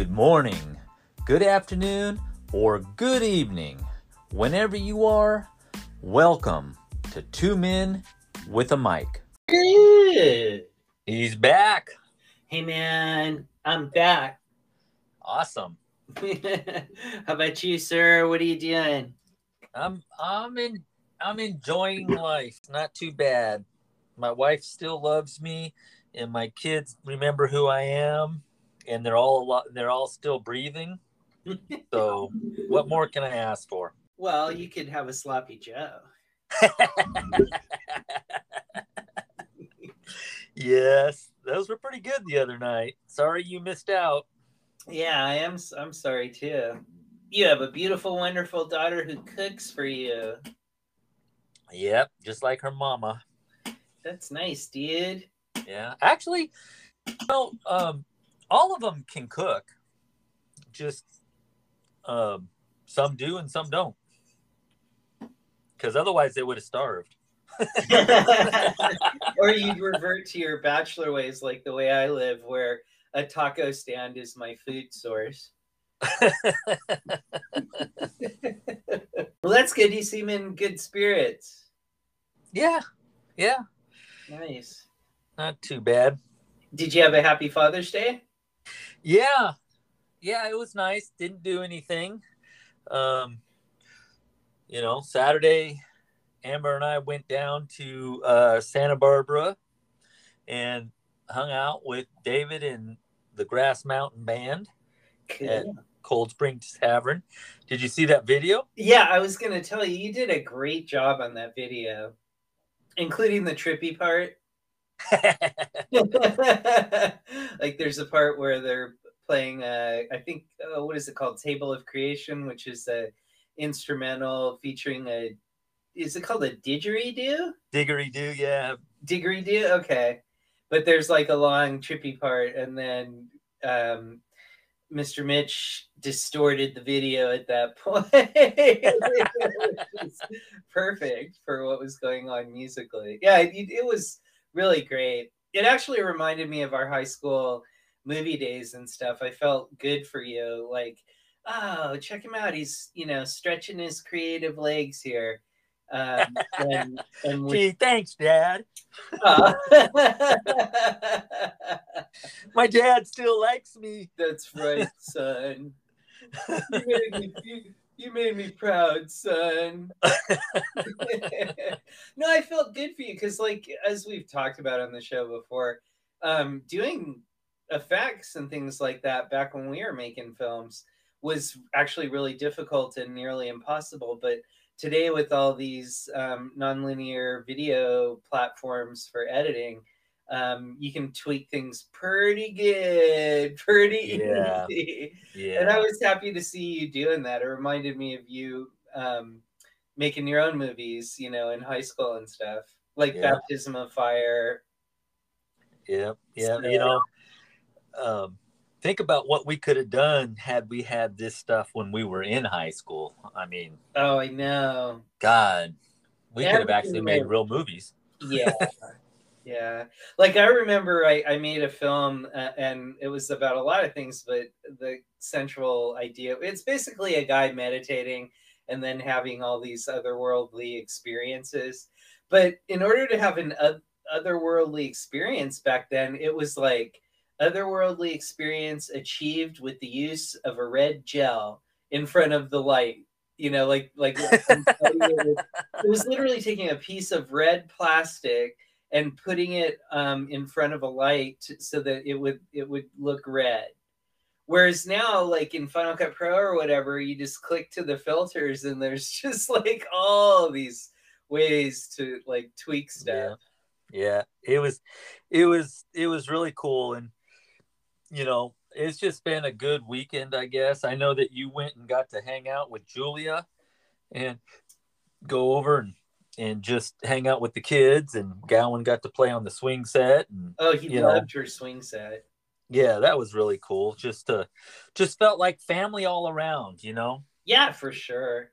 good morning, good afternoon, or good evening. Whenever you are, welcome to Two Men with a Mic. Good. He's back. Hey man, I'm back. Awesome. How about you, sir? What are you doing? I'm I'm in I'm enjoying life. Not too bad. My wife still loves me and my kids remember who I am and they're all a lot, they're all still breathing. So what more can I ask for? Well, you could have a sloppy Joe. yes, those were pretty good the other night. Sorry you missed out. Yeah, I am. I'm sorry too. You have a beautiful, wonderful daughter who cooks for you. Yep, just like her mama. That's nice, dude. Yeah, actually, you know, um, all of them can cook. Just um, some do and some don't. Because otherwise, they would have starved. or you'd revert to your bachelor ways, like the way I live, where a taco stand is my food source. well, that's good. You seem in good spirits. Yeah, yeah. Nice. Not too bad. Did you have a happy Father's Day? Yeah, yeah. It was nice. Didn't do anything. Um, you know, Saturday, Amber and I went down to uh, Santa Barbara and hung out with David and the Grass Mountain Band Cool. at Cold Springs Tavern. Did you see that video? Yeah, I was going to tell you, you did a great job on that video, including the trippy part. like, there's a part where they're playing, uh, I think, uh, what is it called? Table of Creation, which is a instrumental featuring a, is it called a didgeridoo? Diggery-doo, yeah. Didgeridoo? Okay. But there's like a long trippy part, and then um, Mr. Mitch distorted the video at that point. Perfect for what was going on musically. Yeah, it, it was really great. It actually reminded me of our high school movie days and stuff. I felt good for you. Like, oh, check him out. He's, you know, stretching his creative legs here. Um, and, and we, Gee, thanks, Dad. uh, My dad still likes me. That's right, son. You made me, you, made me proud, son. no, I felt good for you because, like, as we've talked about on the show before, um, doing effects and things like that back when we were making films was actually really difficult and nearly impossible. But today, with all these um, nonlinear video platforms for editing, um, you can tweak things pretty good, pretty Yeah. easy. Yeah. And I was happy to see you doing that. It reminded me of you um, making your own movies, you know, in high school and stuff, like Yeah. Baptism of Fire. Yeah, yeah. So- You know, um, think about what we could have done had we had this stuff when we were in high school. I mean, Oh, I know. God, we could have actually made real movies. Yeah. yeah. Like I remember I, I made a film uh, and it was about a lot of things, but the central idea it's basically a guy meditating and then having all these otherworldly experiences. But in order to have an oth- otherworldly experience back then, it was like otherworldly experience achieved with the use of a red gel in front of the light. You know, like like it was literally taking a piece of red plastic and putting it um, in front of a light so that it would it would look red. Whereas now, like in Final Cut Pro or whatever, you just click to the filters and there's just like all these ways to like tweak stuff. Yeah, it was, it was, it was really cool, and you know, it's just been a good weekend, I guess. I know that you went and got to hang out with Julia, and go over and and just hang out with the kids, and Gowan got to play on the swing set, and Oh, he You know. loved her swing set. yeah, that was really cool. Just to, just felt like family all around, you know. Yeah, for sure.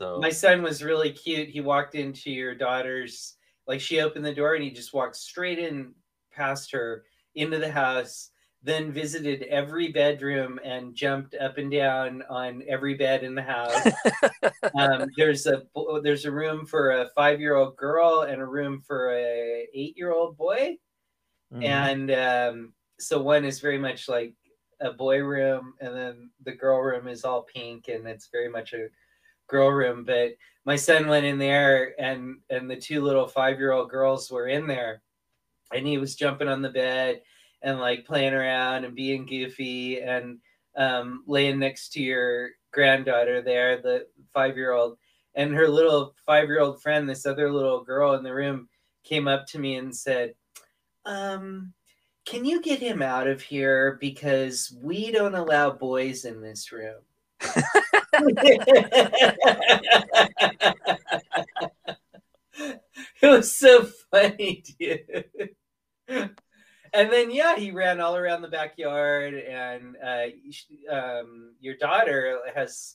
So My son was really cute. He walked into your daughter's, like she opened the door and he just walked straight in past her into the house, then visited every bedroom and jumped up and down on every bed in the house. um, there's a there's a room for a five year old girl and a room for a eight year old boy, mm-hmm. and um, so one is very much like a boy room, and then the girl room is all pink, and it's very much a girl room. But my son went in there, and and the two little five year old girls were in there, and he was jumping on the bed and like playing around and being goofy and um, laying next to your granddaughter there, the five year old, and her little five year old friend, this other little girl in the room, came up to me and said, um, Can you get him out of here? Because we don't allow boys in this room. it was so funny, dude and then yeah, he ran all around the backyard, and uh, um, your daughter has.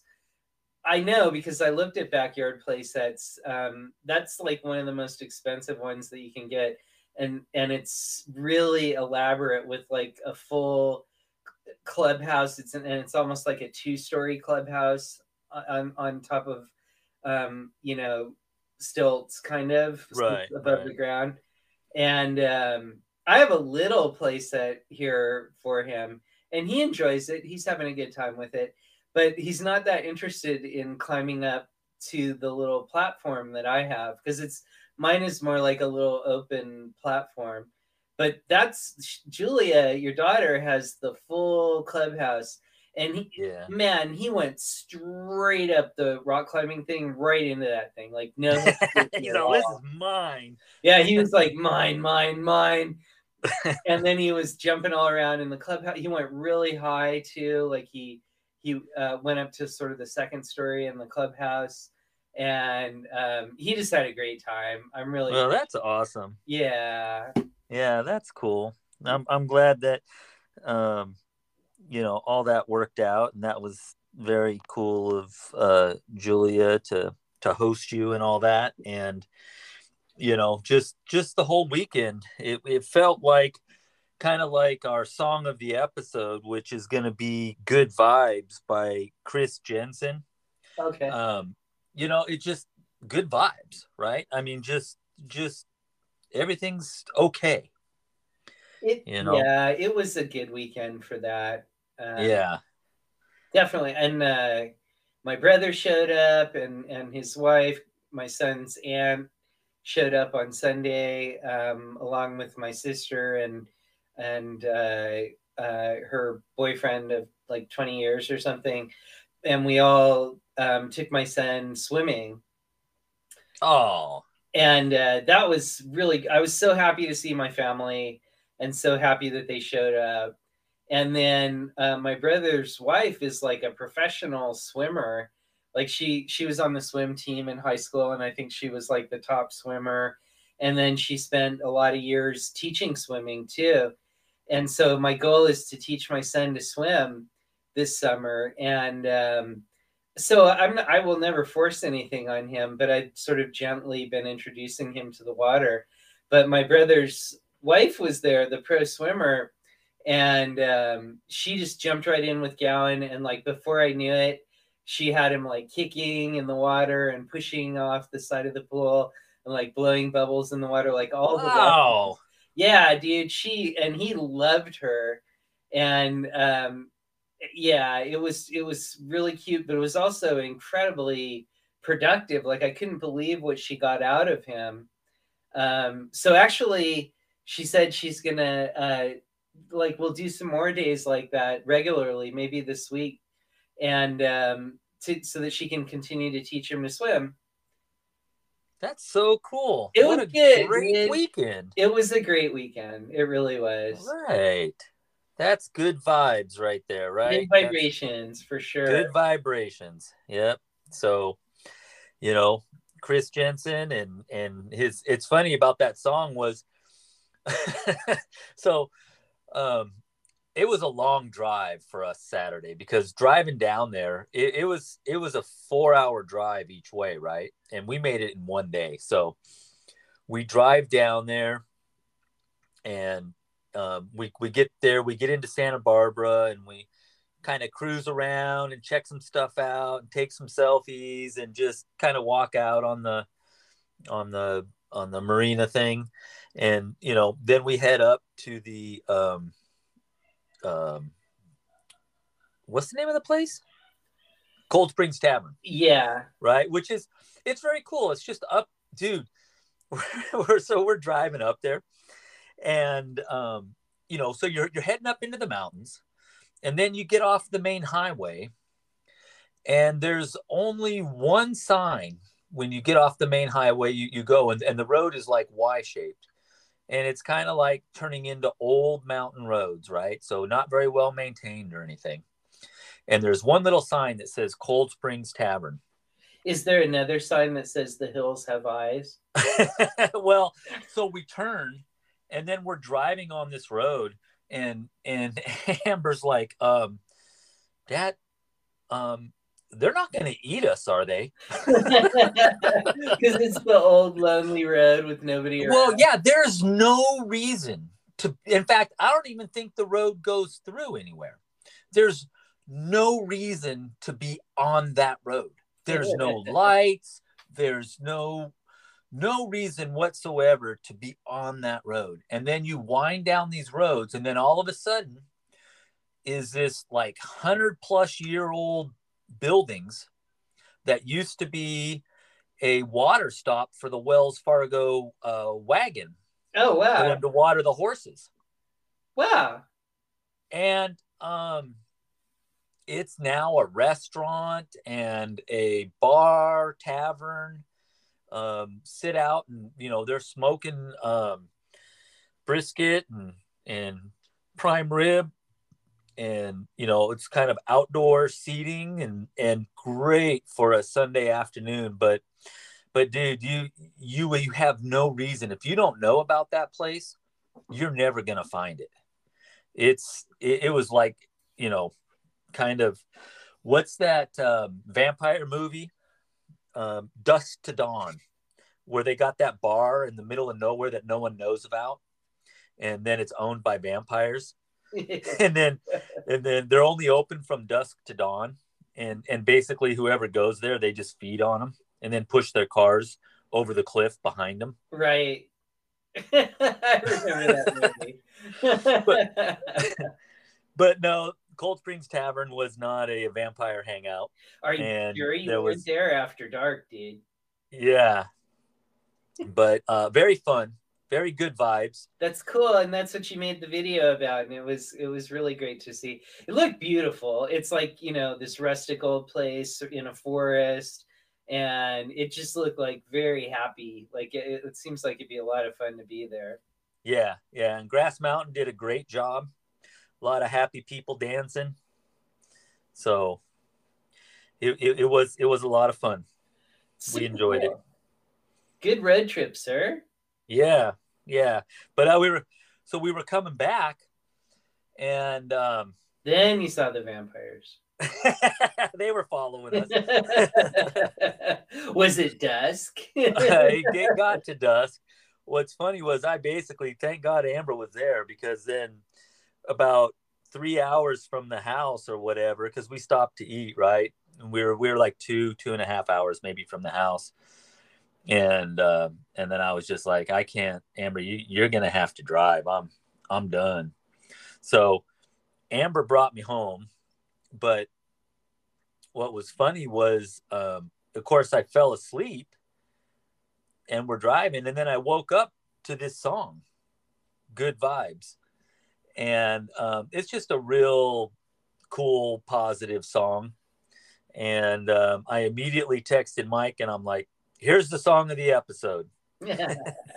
I know because I looked at backyard play sets. Um, that's like one of the most expensive ones that you can get, and and it's really elaborate with like a full clubhouse. It's an, and it's almost like a two story clubhouse on on top of, um, you know, stilts kind of right, above right. the ground, and um, I have a little playset here for him, and he enjoys it. He's having a good time with it, but he's not that interested in climbing up to the little platform that I have because it's mine is more like a little open platform. But that's Julia, your daughter, has the full clubhouse. And he, yeah. man, he went straight up the rock climbing thing, right into that thing. Like, no, he's like, this is mine. Yeah, he was like, mine, mine, mine and then he was jumping all around in the clubhouse. He went really high too. Like he he uh, went up to sort of the second story in the clubhouse, and um, he just had a great time. I'm really well. That's awesome. Yeah. Yeah, that's cool. I'm I'm glad that um, you know all that worked out, and that was very cool of uh, Julia to to host you and all that, and you know just just the whole weekend. It, it felt like kind of like our song of the episode which is going to be good vibes by Chris Janson. Okay. Um you know it just good vibes right? I mean just just everything's okay. It, you know? yeah it was a good weekend for that. Um, yeah. definitely. And uh my brother showed up and and his wife my son's aunt showed up on Sunday um, along with my sister and and uh, uh, her boyfriend of like 20 years or something, and we all um, took my son swimming. Oh, and uh, that was really. I was so happy to see my family, and so happy that they showed up. And then uh, my brother's wife is like a professional swimmer like she she was on the swim team in high school and i think she was like the top swimmer. And then she spent a lot of years teaching swimming too. And so my goal is to teach my son to swim this summer and um, so i'm i will never force anything on him but i've sort of gently been introducing him to the water. But my brother's wife was there the pro swimmer and um, she just jumped right in with gowan and like before i knew it she had him like kicking in the water and pushing off the side of the pool and like blowing bubbles in the water, like all the wow. Yeah, dude. She and he loved her, and um, yeah, it was it was really cute, but it was also incredibly productive. Like I couldn't believe what she got out of him. Um, so actually, she said she's gonna uh, like we'll do some more days like that regularly, maybe this week and um, to, so that she can continue to teach him to swim. That's so cool. It what was a good, great it, weekend. It was a great weekend. It really was. Right. That's good vibes right there, right? Good vibrations That's for sure. Good vibrations. Yep. So, you know, Chris Janson and and his it's funny about that song was so um it was a long drive for us Saturday because driving down there, it, it, was it was a four hour drive each way, right? And we made it in one day. So we drive down there, and um, we we get there, we get into Santa Barbara, and we kind of cruise around and check some stuff out and take some selfies and just kind of walk out on the on the on the marina thing and you know then we head up to the um um what's the name of the place? Cold springs tavern. Yeah. Right? Which is it's very cool. It's just up dude we're, so we're driving up there and um you know so you're you're heading up into the mountains and then you get off the main highway and there's only one sign when you get off the main highway you, you go and, and the road is like y shaped and it's kind of like turning into old mountain roads right? So not very well maintained or anything. And there's one little sign that says cold springs tavern. Is there another sign that says the hills have eyes? Well so we turn and then we're driving on this road and and Amber's like, um, Dad, um, they're not going to eat us, are they? Because it's the old lonely road with nobody around. Well, yeah, there's no reason to. In fact, I don't even think the road goes through anywhere. There's no reason to be on that road. There's no lights. There's no no reason whatsoever to be on that road. And then you wind down these roads, and then all of a sudden is this like 100 plus year old buildings that used to be a water stop for the Wells Fargo uh, wagon. Oh, wow. To water the horses. Wow. And um, it's now a restaurant and a bar, tavern um, sit out and you know they're smoking um, brisket and and prime rib and you know it's kind of outdoor seating and and great for a sunday afternoon but but dude you you you have no reason. If you don't know about that place you're never gonna find it. It's it, it was like you know kind of what's that um, vampire movie? Um, to Dawn, where they got that bar in the middle of nowhere that no one knows about, and then it's owned by vampires, and then and then they're only open from dusk to dawn, and and basically whoever goes there, they just feed on them and then push their cars over the cliff behind them. Right. I remember that movie. but, but no, Cold Springs Tavern was not a vampire hangout. Are you and sure you there were was- there after dark, dude? Yeah. But uh, very fun, very good vibes. That's cool, and that's what you made the video about, and it was it was really great to see. It looked beautiful. It's like you know this rustic old place in a forest, and it just looked like very happy. Like it, it seems like it'd be a lot of fun to be there. Yeah, yeah. And Grass Mountain did a great job. A lot of happy people dancing. So it, it, it was it was a lot of fun. We enjoyed it. Good road trip, sir. Yeah, yeah. But uh, we were so we were coming back, and um, Then you saw the vampires. they were following us. was it dusk? it it got to dusk. What's funny was I basically thank God Amber was there because then about three hours from the house or whatever, because we stopped to eat, right? And we were we were like two two and a half hours maybe from the house, and uh, and then I was just like, I can't, Amber, you, you're gonna have to drive. I'm I'm done. So Amber brought me home, but what was funny was, um, of course, I fell asleep and we're driving and then i woke up to this song good vibes and um, it's just a real cool positive song and um, i immediately texted mike and i'm like here's the song of the episode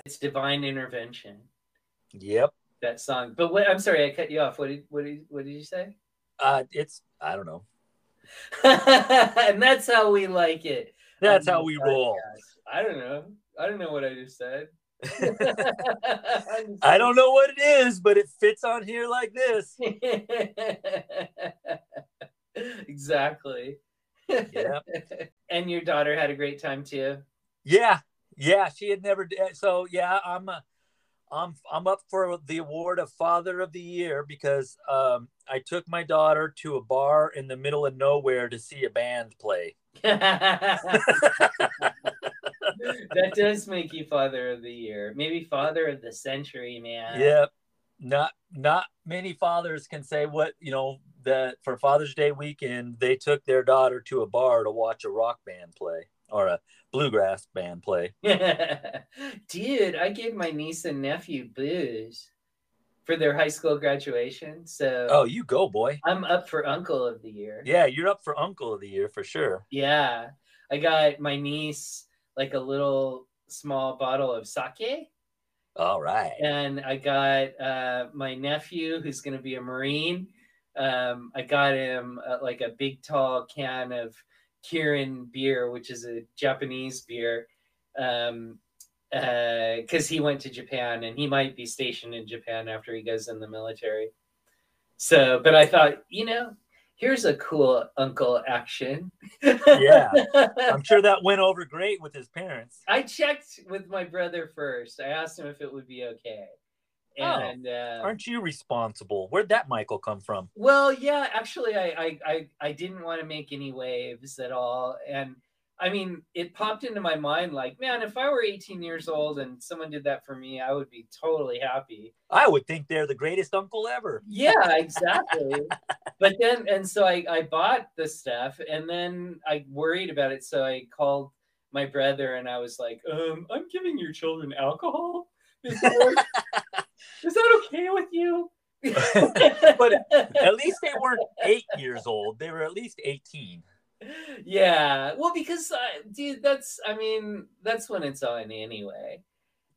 it's divine intervention. yep That song. But what? I'm sorry, I cut you off. What did what did what did you say? uh, it's i don't know and that's how we like it. that's how we roll. I don't know. I don't know what I just said. i don't know what it is but it fits on here like this exactly. yeah And your daughter had a great time too. Yeah, yeah, she had never. So yeah, I'm. Uh, I'm I'm up for the award of Father of the Year because um, I took my daughter to a bar in the middle of nowhere to see a band play. that does make you father of the year. Maybe father of the century, man. Yep. Not not many fathers can say what, you know, that for Father's Day weekend they took their daughter to a bar to watch a rock band play or a bluegrass band play. Dude, I gave my niece and nephew booze for their high school graduation. So Oh, you go, boy. I'm up for uncle of the year. Yeah, you're up for uncle of the year for sure. Yeah. I got my niece like a little small bottle of sake. All right. And I got uh, my nephew, who's going to be a Marine. Um, I got him uh, like a big tall can of Kirin beer, which is a Japanese beer, um, because uh, he went to Japan and he might be stationed in Japan after he goes in the military. So, but I thought, you know, here's a cool uncle action. yeah, I'm sure that went over great with his parents. I checked with my brother first. I asked him if it would be okay. Oh, and oh, aren't you responsible? Where'd that Michael come from? Well, yeah, actually, I, I I I didn't want to make any waves at all, and I mean, it popped into my mind like, man, if I were 18 years old and someone did that for me, I would be totally happy. I would think they're the greatest uncle ever. Yeah, exactly. but then, and so I, I bought the stuff and then I worried about it. So I called my brother and I was like, um, I'm giving your children alcohol. Is that okay with you? but at least they weren't eight years old. They were at least 18 yeah well because uh, dude that's i mean that's when it's on anyway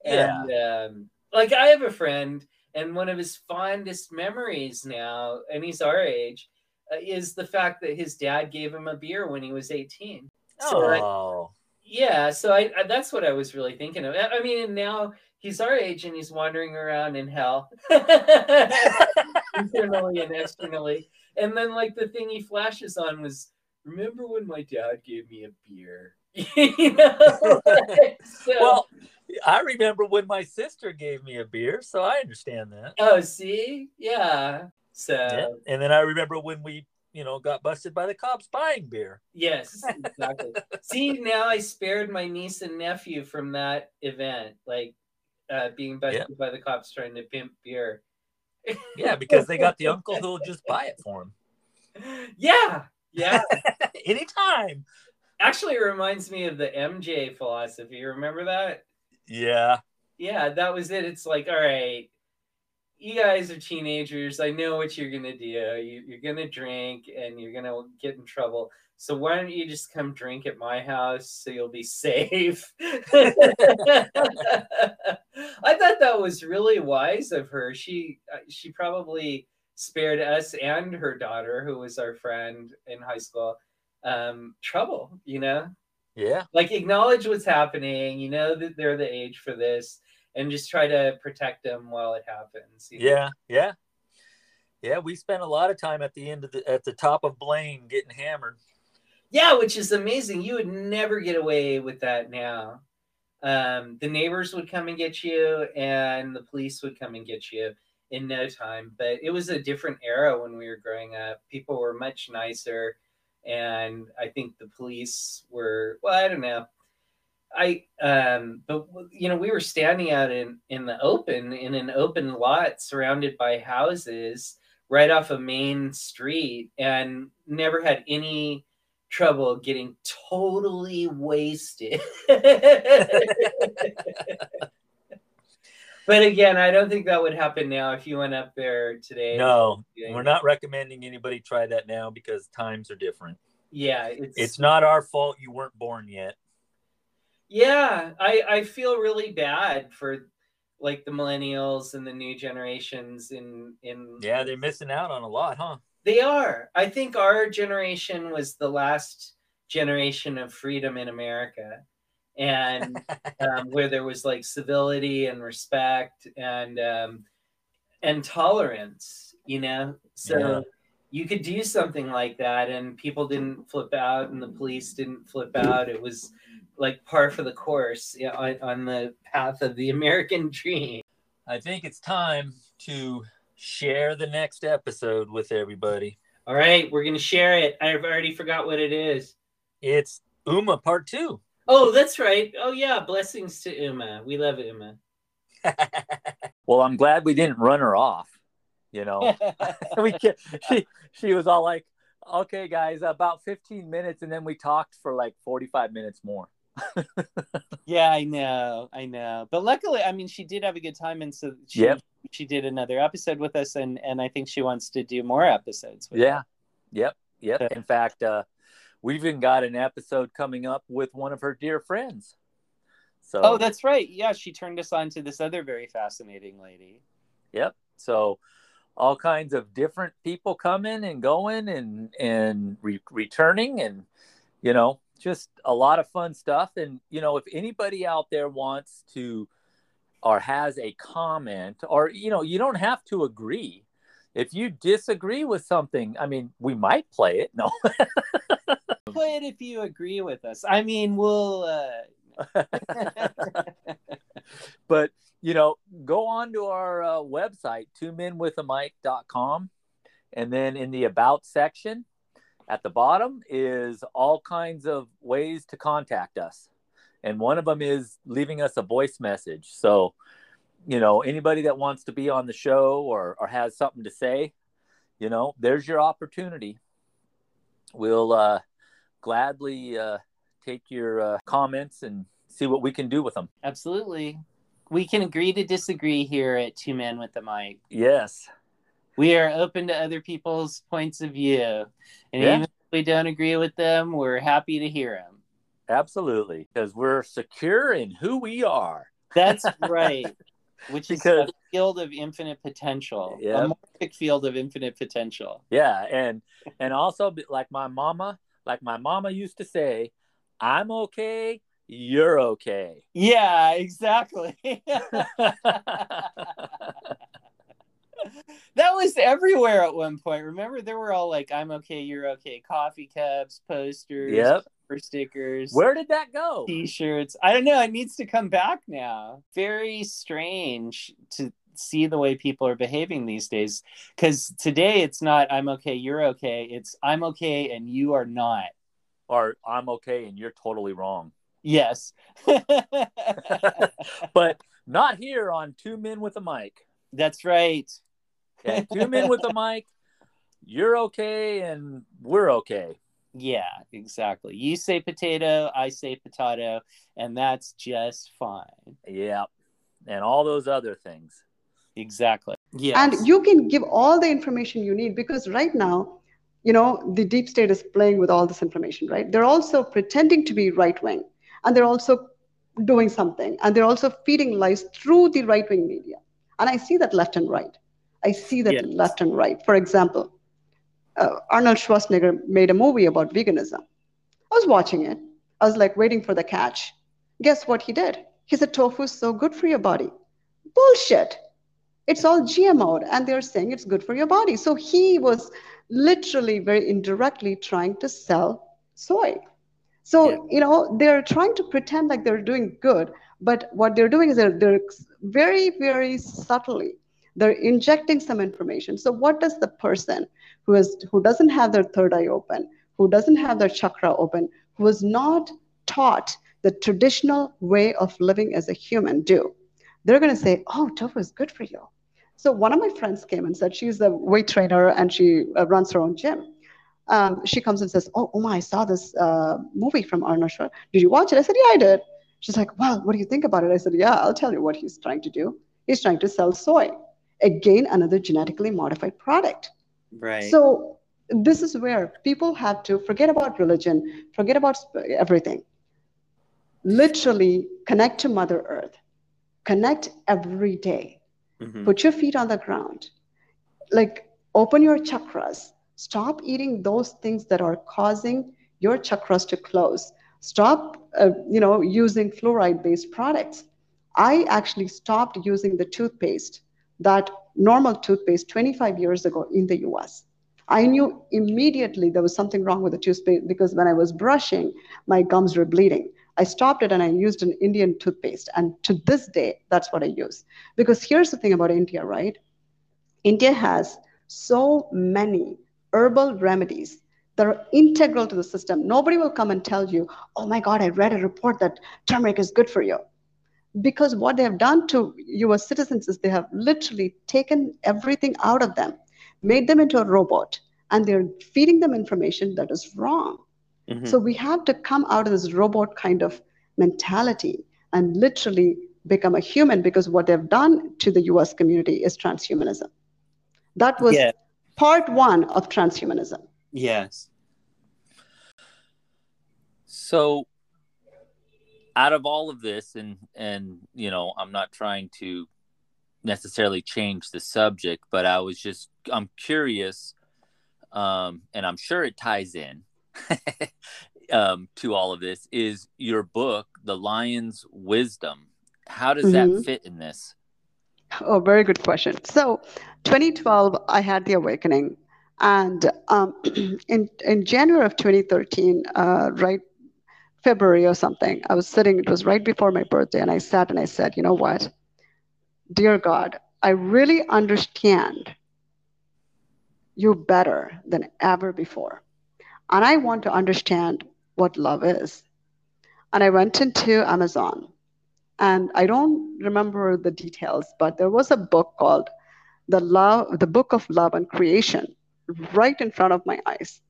and yeah. um like i have a friend and one of his fondest memories now and he's our age uh, is the fact that his dad gave him a beer when he was 18 so oh. I, yeah so I, I, that's what i was really thinking of i mean and now he's our age and he's wandering around in hell internally and externally and then like the thing he flashes on was remember when my dad gave me a beer? you know? so, well, I remember when my sister gave me a beer, so I understand that. Oh, see? Yeah. So yeah. and then I remember when we, you know, got busted by the cops buying beer. Yes, exactly. see, now I spared my niece and nephew from that event, like uh, being busted yeah. by the cops trying to pimp beer. yeah, because they got the uncle who'll just buy it for them. Yeah, yeah. Anytime. Actually, it reminds me of the MJ philosophy. Remember that? Yeah. Yeah, that was it. It's like, all right, you guys are teenagers. I know what you're gonna do. You, you're gonna drink and you're gonna get in trouble. So why don't you just come drink at my house so you'll be safe? I thought that was really wise of her. She uh, she probably spared us and her daughter, who was our friend in high school, um, trouble, you know? Yeah. Like acknowledge what's happening, you know that they're the age for this, and just try to protect them while it happens. Yeah, know? yeah. Yeah, we spent a lot of time at the end of the at the top of Blaine getting hammered. Yeah, which is amazing. You would never get away with that now. Um, the neighbors would come and get you, and the police would come and get you in no time. But it was a different era when we were growing up. People were much nicer, and I think the police were well. I don't know. I um, but you know, we were standing out in in the open in an open lot surrounded by houses right off a main street, and never had any trouble getting totally wasted. but again, I don't think that would happen now if you went up there today. No, we're not recommending anybody try that now because times are different. Yeah, it's it's not our fault you weren't born yet. Yeah, I I feel really bad for like the millennials and the new generations in in Yeah, they're missing out on a lot, huh? They are. I think our generation was the last generation of freedom in America and um, where there was like civility and respect and um, and tolerance you know so yeah. you could do something like that and people didn't flip out and the police didn't flip out it was like par for the course on, on the path of the american dream I think it's time to share the next episode with everybody. All right, we're gonna share it. I've already forgot what it is. It's Uma Part Two. Oh, that's right. Oh yeah, blessings to Uma. We love Uma. well, I'm glad we didn't run her off. You know, we she she was all like, "Okay, guys, about 15 minutes," and then we talked for like 45 minutes more. yeah, I know, I know. But luckily, I mean, she did have a good time, and so she yep. she did another episode with us, and and I think she wants to do more episodes. yeah, us. yep, yep. So, In fact, uh, we've even got an episode coming up with one of her dear friends. So, oh, that's right. Yeah, she turned us on to this other very fascinating lady. Yep. So, all kinds of different people coming and going and and re- returning, and you know, just a lot of fun stuff. And, you know, if anybody out there wants to or has a comment, or, you know, you don't have to agree. If you disagree with something, I mean, we might play it. No. play it if you agree with us. I mean, we'll. Uh... but, you know, go on to our uh, website, two men with a mic.com. And then in the about section, at the bottom is all kinds of ways to contact us. And one of them is leaving us a voice message. So, you know, anybody that wants to be on the show or, or has something to say, you know, there's your opportunity. We'll uh, gladly uh, take your uh, comments and see what we can do with them. Absolutely. We can agree to disagree here at Two Men with the Mic. Yes we are open to other people's points of view. And yeah. even if we don't agree with them we're happy to hear them absolutely because we're secure in who we are. That's right which because, is a field of infinite potential yeah a morphic field of infinite potential. Yeah and and also like my mama like my mama used to say i'm okay you're okay. Yeah exactly that was everywhere at one point. Remember, there were all like "I'm okay, you're okay" coffee cups, posters, yep. stickers. Where did that go? T-shirts. I don't know. It needs to come back now. Very strange to see the way people are behaving these days. Because today it's not "I'm okay, you're okay." It's "I'm okay and you are not." Or "I'm okay and you're totally wrong." Yes. but not here on Two Men with a Mic. That's right. Okay, two men with a mic. You're okay, and we're okay. Yeah, exactly. You say potato, I say potato, and that's just fine. Yeah, and all those other things. Exactly. Yeah. And you can give all the information you need because right now, you know, the deep state is playing with all this information, right? They're also pretending to be right wing, and they're also doing something, and they're also feeding lies through the right wing media. And I see that left and right. I see that yes. left and right. For example, uh, Arnold Schwarzenegger made a movie about veganism. I was watching it. I was like waiting for the catch. Guess what he did? He said tofu is so good for your body. Bullshit. It's all GMO, and they're saying it's good for your body. So he was literally very indirectly trying to sell soy. So, yeah. you know, they're trying to pretend like they're doing good, but what they're doing is they're, they're very, very subtly they're injecting some information. So what does the person who is who doesn't have their third eye open who doesn't have their chakra open who is not taught the traditional way of living as a human do? They're going to say oh tofu is good for you. So one of my friends came and said she's a weight trainer and she uh, runs her own gym. Um, she comes and says oh, my i saw this uh, movie from arnold schwarzenegger did you watch it? I said yeah i did. She's like well what do you think about it? I said yeah i'll tell you what he's trying to do. He's trying to sell soy again another genetically modified product. Right. So this is where people have to forget about religion forget about everything. Literally connect to mother earth. Connect every day. Mm-hmm. put your feet on the ground. Like open your chakras. Stop eating those things that are causing your chakras to close. Stop uh, you know using fluoride based products. I actually stopped using the toothpaste that normal toothpaste 25 years ago in the US. I knew immediately there was something wrong with the toothpaste because when I was brushing, my gums were bleeding. I stopped it and I used an Indian toothpaste. And to this day, that's what I use. Because here's the thing about India, right? India has so many herbal remedies that are integral to the system. Nobody will come and tell you, oh my God, I read a report that turmeric is good for you. Because what they have done to US citizens is they have literally taken everything out of them, made them into a robot, and they're feeding them information that is wrong. Mm-hmm. So we have to come out of this robot kind of mentality and literally become a human because what they've done to the US community is transhumanism. That was yeah. part one of transhumanism. Yes. So out of all of this and and you know, I'm not trying to necessarily change the subject, but I was just I'm curious um and I'm sure it ties in um to all of this is your book, The Lion's Wisdom. How does mm-hmm. that fit in this? Oh, very good question. So, 2012, I had the awakening, and um, in in January of 2013, uh, right February or something, I was sitting. It was right before my birthday, and I sat and I said, "You know what, dear God, I really understand you better than ever before, and I want to understand what love is." And I went into Amazon and I don't remember the details, but there was a book called the love, the Book of Love and Creation, right in front of my eyes.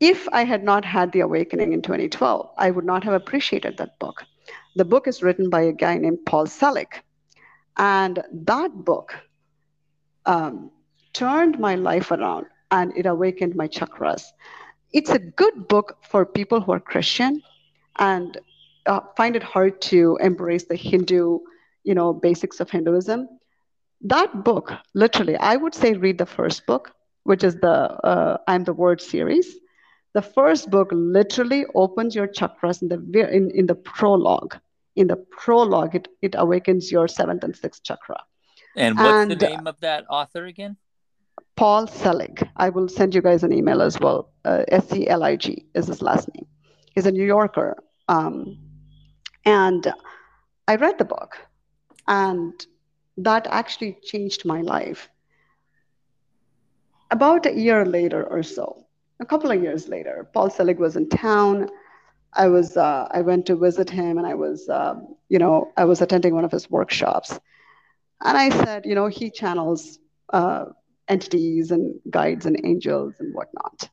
If I had not had the awakening in 2012, I would not have appreciated that book. The book is written by a guy named Paul Selig, and that book um, turned my life around and it awakened my chakras. It's a good book for people who are Christian and uh, find it hard to embrace the Hindu, you know, basics of Hinduism. That book, literally, I would say read the first book, which is the uh, I'm the Word series. The first book literally opens your chakras in the in, in the prologue. In the prologue, it, it awakens your seventh and sixth chakra. And what's and, the name of that author again? Paul Selig. I will send you guys an email as well. Uh, S C L I G is his last name. He's a New Yorker. Um, and I read the book, and that actually changed my life. About a year later or so, a couple of years later, Paul Selig was in town. I was uh, I went to visit him, and I was um, you know I was attending one of his workshops, and I said you know he channels uh, entities and guides and angels and whatnot.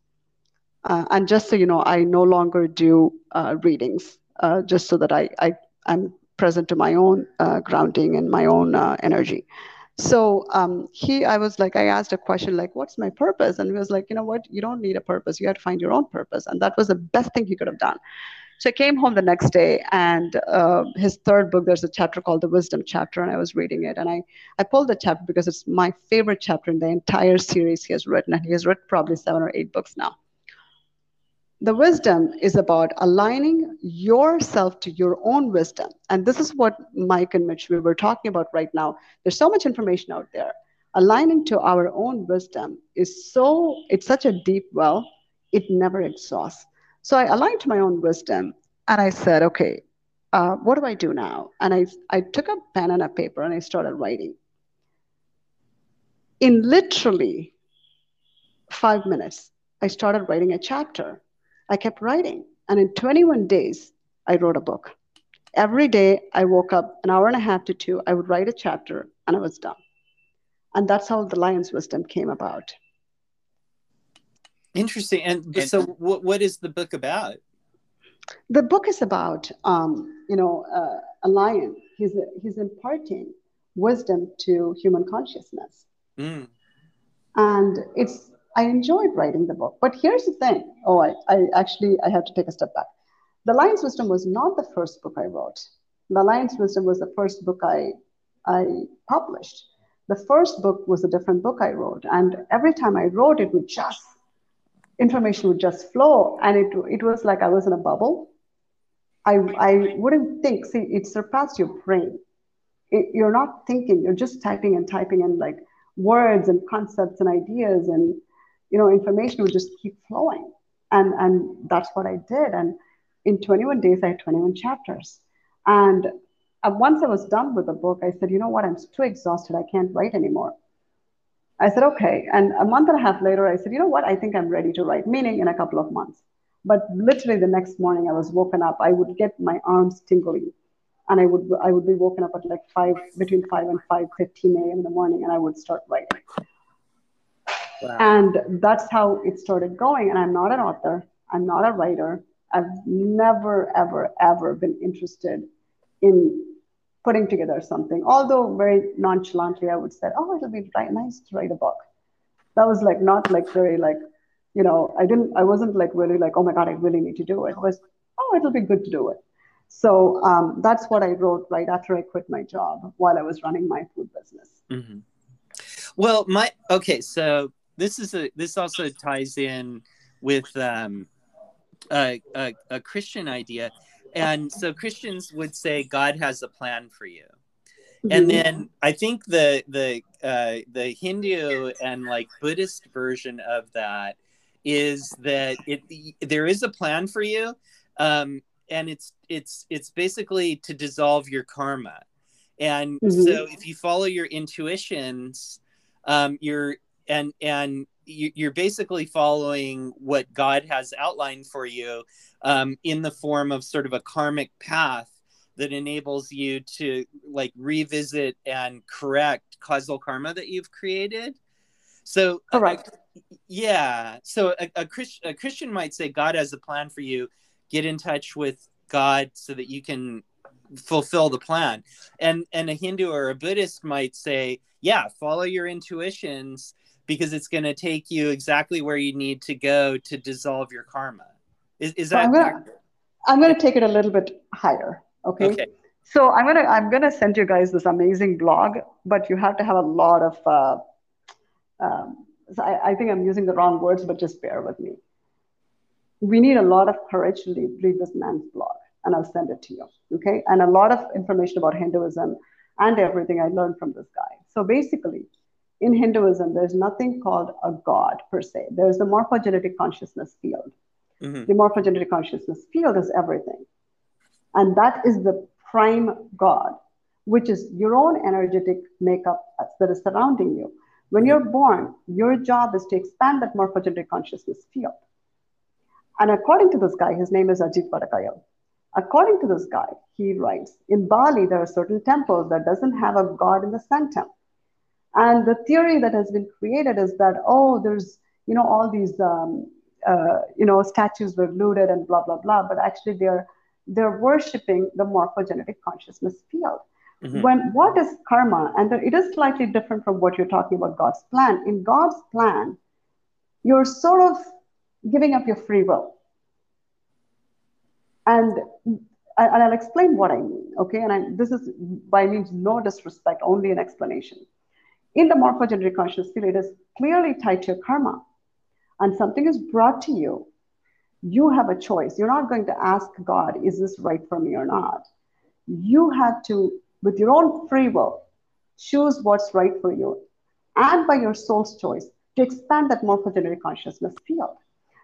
Uh, and just so you know, I no longer do uh, readings uh, just so that I, I I'm present to my own uh, grounding and my own uh, energy. So um, he, I was like, I asked a question like, "What's my purpose?" And he was like, "You know what? You don't need a purpose. You have to find your own purpose." And that was the best thing he could have done. So I came home the next day, and uh, his third book, there's a chapter called the Wisdom Chapter, and I was reading it, and I I pulled the chapter because it's my favorite chapter in the entire series he has written, and he has written probably seven or eight books now the wisdom is about aligning yourself to your own wisdom. And this is what Mike and Mitch we were talking about right now. There's so much information out there. Aligning to our own wisdom is so, it's such a deep well, it never exhausts. So I aligned to my own wisdom and I said, okay, uh, what do I do now? And I, I took a pen and a paper and I started writing. In literally five minutes, I started writing a chapter I kept writing. And in 21 days, I wrote a book. Every day, I woke up an hour and a half to two, I would write a chapter, and I was done. And that's how the Lion's Wisdom came about. Interesting. And, and so, what, what is the book about? The book is about, um, you know, uh, a lion. He's, he's imparting wisdom to human consciousness. Mm. And it's I enjoyed writing the book. But here's the thing. Oh, I, I actually I have to take a step back. The Lion's Wisdom was not the first book I wrote. The Lion's Wisdom was the first book I I published. The first book was a different book I wrote, and every time I wrote, it would just information would just flow, and it it was like I was in a bubble. I I wouldn't think. See, it surpassed your brain. It, you're not thinking. You're just typing and typing and like words and concepts and ideas and you know, information would just keep flowing. And, and that's what I did. And in 21 days, I had 21 chapters. And once I was done with the book, I said, you know what? I'm too exhausted. I can't write anymore. I said, okay. And a month and a half later, I said, you know what? I think I'm ready to write, meaning in a couple of months. But literally the next morning, I was woken up. I would get my arms tingling, and I would I would be woken up at like five between five and five fifteen a.m. in the morning, and I would start writing. Wow. And that's how it started going. And I'm not an author. I'm not a writer. I've never, ever, ever been interested in putting together something. Although very nonchalantly, I would say, "Oh, it'll be nice to write a book." That was like not like very like you know, I didn't, I wasn't like really like, oh my God, I really need to do it. It was, oh, it'll be good to do it. So um, that's what I wrote right after I quit my job while I was running my food business. Mm-hmm. Well, my okay, so this is a this also ties in with um, a, a, a Christian idea, and so Christians would say God has a plan for you, and mm-hmm. then I think the the uh, the Hindu and like Buddhist version of that is that it there is a plan for you um, and it's it's it's basically to dissolve your karma and mm-hmm. so if you follow your intuitions um, you're and and you're basically following what god has outlined for you um, in the form of sort of a karmic path that enables you to like revisit and correct causal karma that you've created. So correct. yeah. So a, a, Christ, a christian might say god has a plan for you. Get in touch with god so that you can fulfill the plan. And and a hindu or a buddhist might say yeah follow your intuitions because it's going to take you exactly where you need to go to dissolve your karma is, is that I'm gonna, I'm gonna take it a little bit higher okay, okay. so i'm gonna i'm gonna send you guys this amazing blog but you have to have a lot of uh, um, so I, I, think I'm using the wrong words, but just bear with me. We need a lot of courage to read, read this man's blog, and I'll send it to you. Okay. And a lot of information about Hinduism and everything I learned from this guy. So basically, in Hinduism, there's nothing called a god per se. There's the morphogenetic consciousness field. Mm-hmm. The morphogenetic consciousness field is everything. And that is the prime God, which is your own energetic makeup that is surrounding you. When you're born, your job is to expand that morphogenetic consciousness field. And according to this guy, his name is Ajit Vadakayil. According to this guy, he writes, in Bali, there are certain temples that doesn't have a god in the center. And the theory that has been created is that, oh, there's, you know, all these, um, uh, you know, statues were looted and blah, blah, blah. But actually they're, they're worshiping the morphogenetic consciousness field. Mm-hmm. When what is karma? And it is slightly different from what you're talking about God's plan. In God's plan, you're sort of giving up your free will. And, and I'll explain what I mean, okay? And I, this is by means no disrespect, only an explanation. In the morphogenetic consciousness field, it is clearly tied to your karma. And something is brought to you. You have a choice. You're not going to ask God, is this right for me or not? You have to with your own free will, choose what's right for you, and by your soul's choice to expand that morphogenetic consciousness field.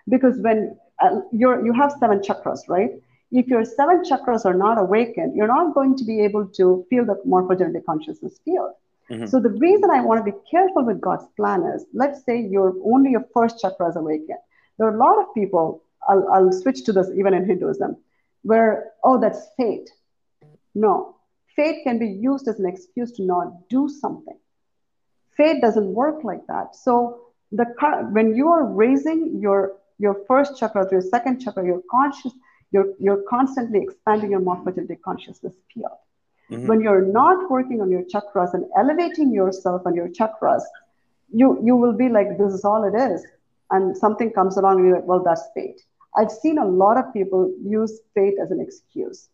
Because when uh, you're, you have seven chakras, right? If your seven chakras are not awakened, you're not going to be able to feel the morphogenetic consciousness field. Mm-hmm. So the reason I want to be careful with God's plan is, let's say you're only your first chakra is awakened. There are a lot of people. I'll, I'll switch to this even in Hinduism, where oh that's fate. No, fate can be used as an excuse to not do something. Fate doesn't work like that. So the when you are raising your your first chakra to your second chakra, you're conscious, you're you're constantly expanding your morphogenetic consciousness field. Mm-hmm. When you're not working on your chakras and elevating yourself on your chakras, you you will be like, this is all it is. And something comes along and you're like, well, that's fate. I've seen a lot of people use fate as an excuse.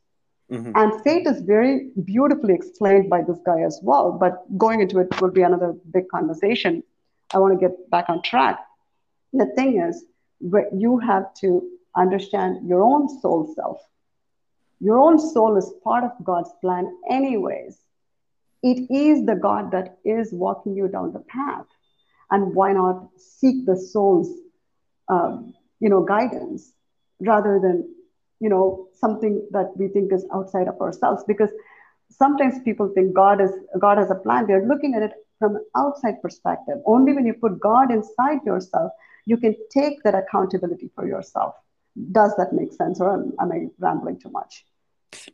Mm-hmm. And fate is very beautifully explained by this guy as well. But going into it will be another big conversation. I want to get back on track. The thing is, you have to understand your own soul self. Your own soul is part of God's plan, anyways. It is the God that is walking you down the path. And why not seek the soul's, um, you know, guidance rather than you know, something that we think is outside of ourselves. Because sometimes people think God is God has a plan. They're looking at it from an outside perspective. Only when you put God inside yourself, you can take that accountability for yourself. Does that make sense, or am, am I rambling too much?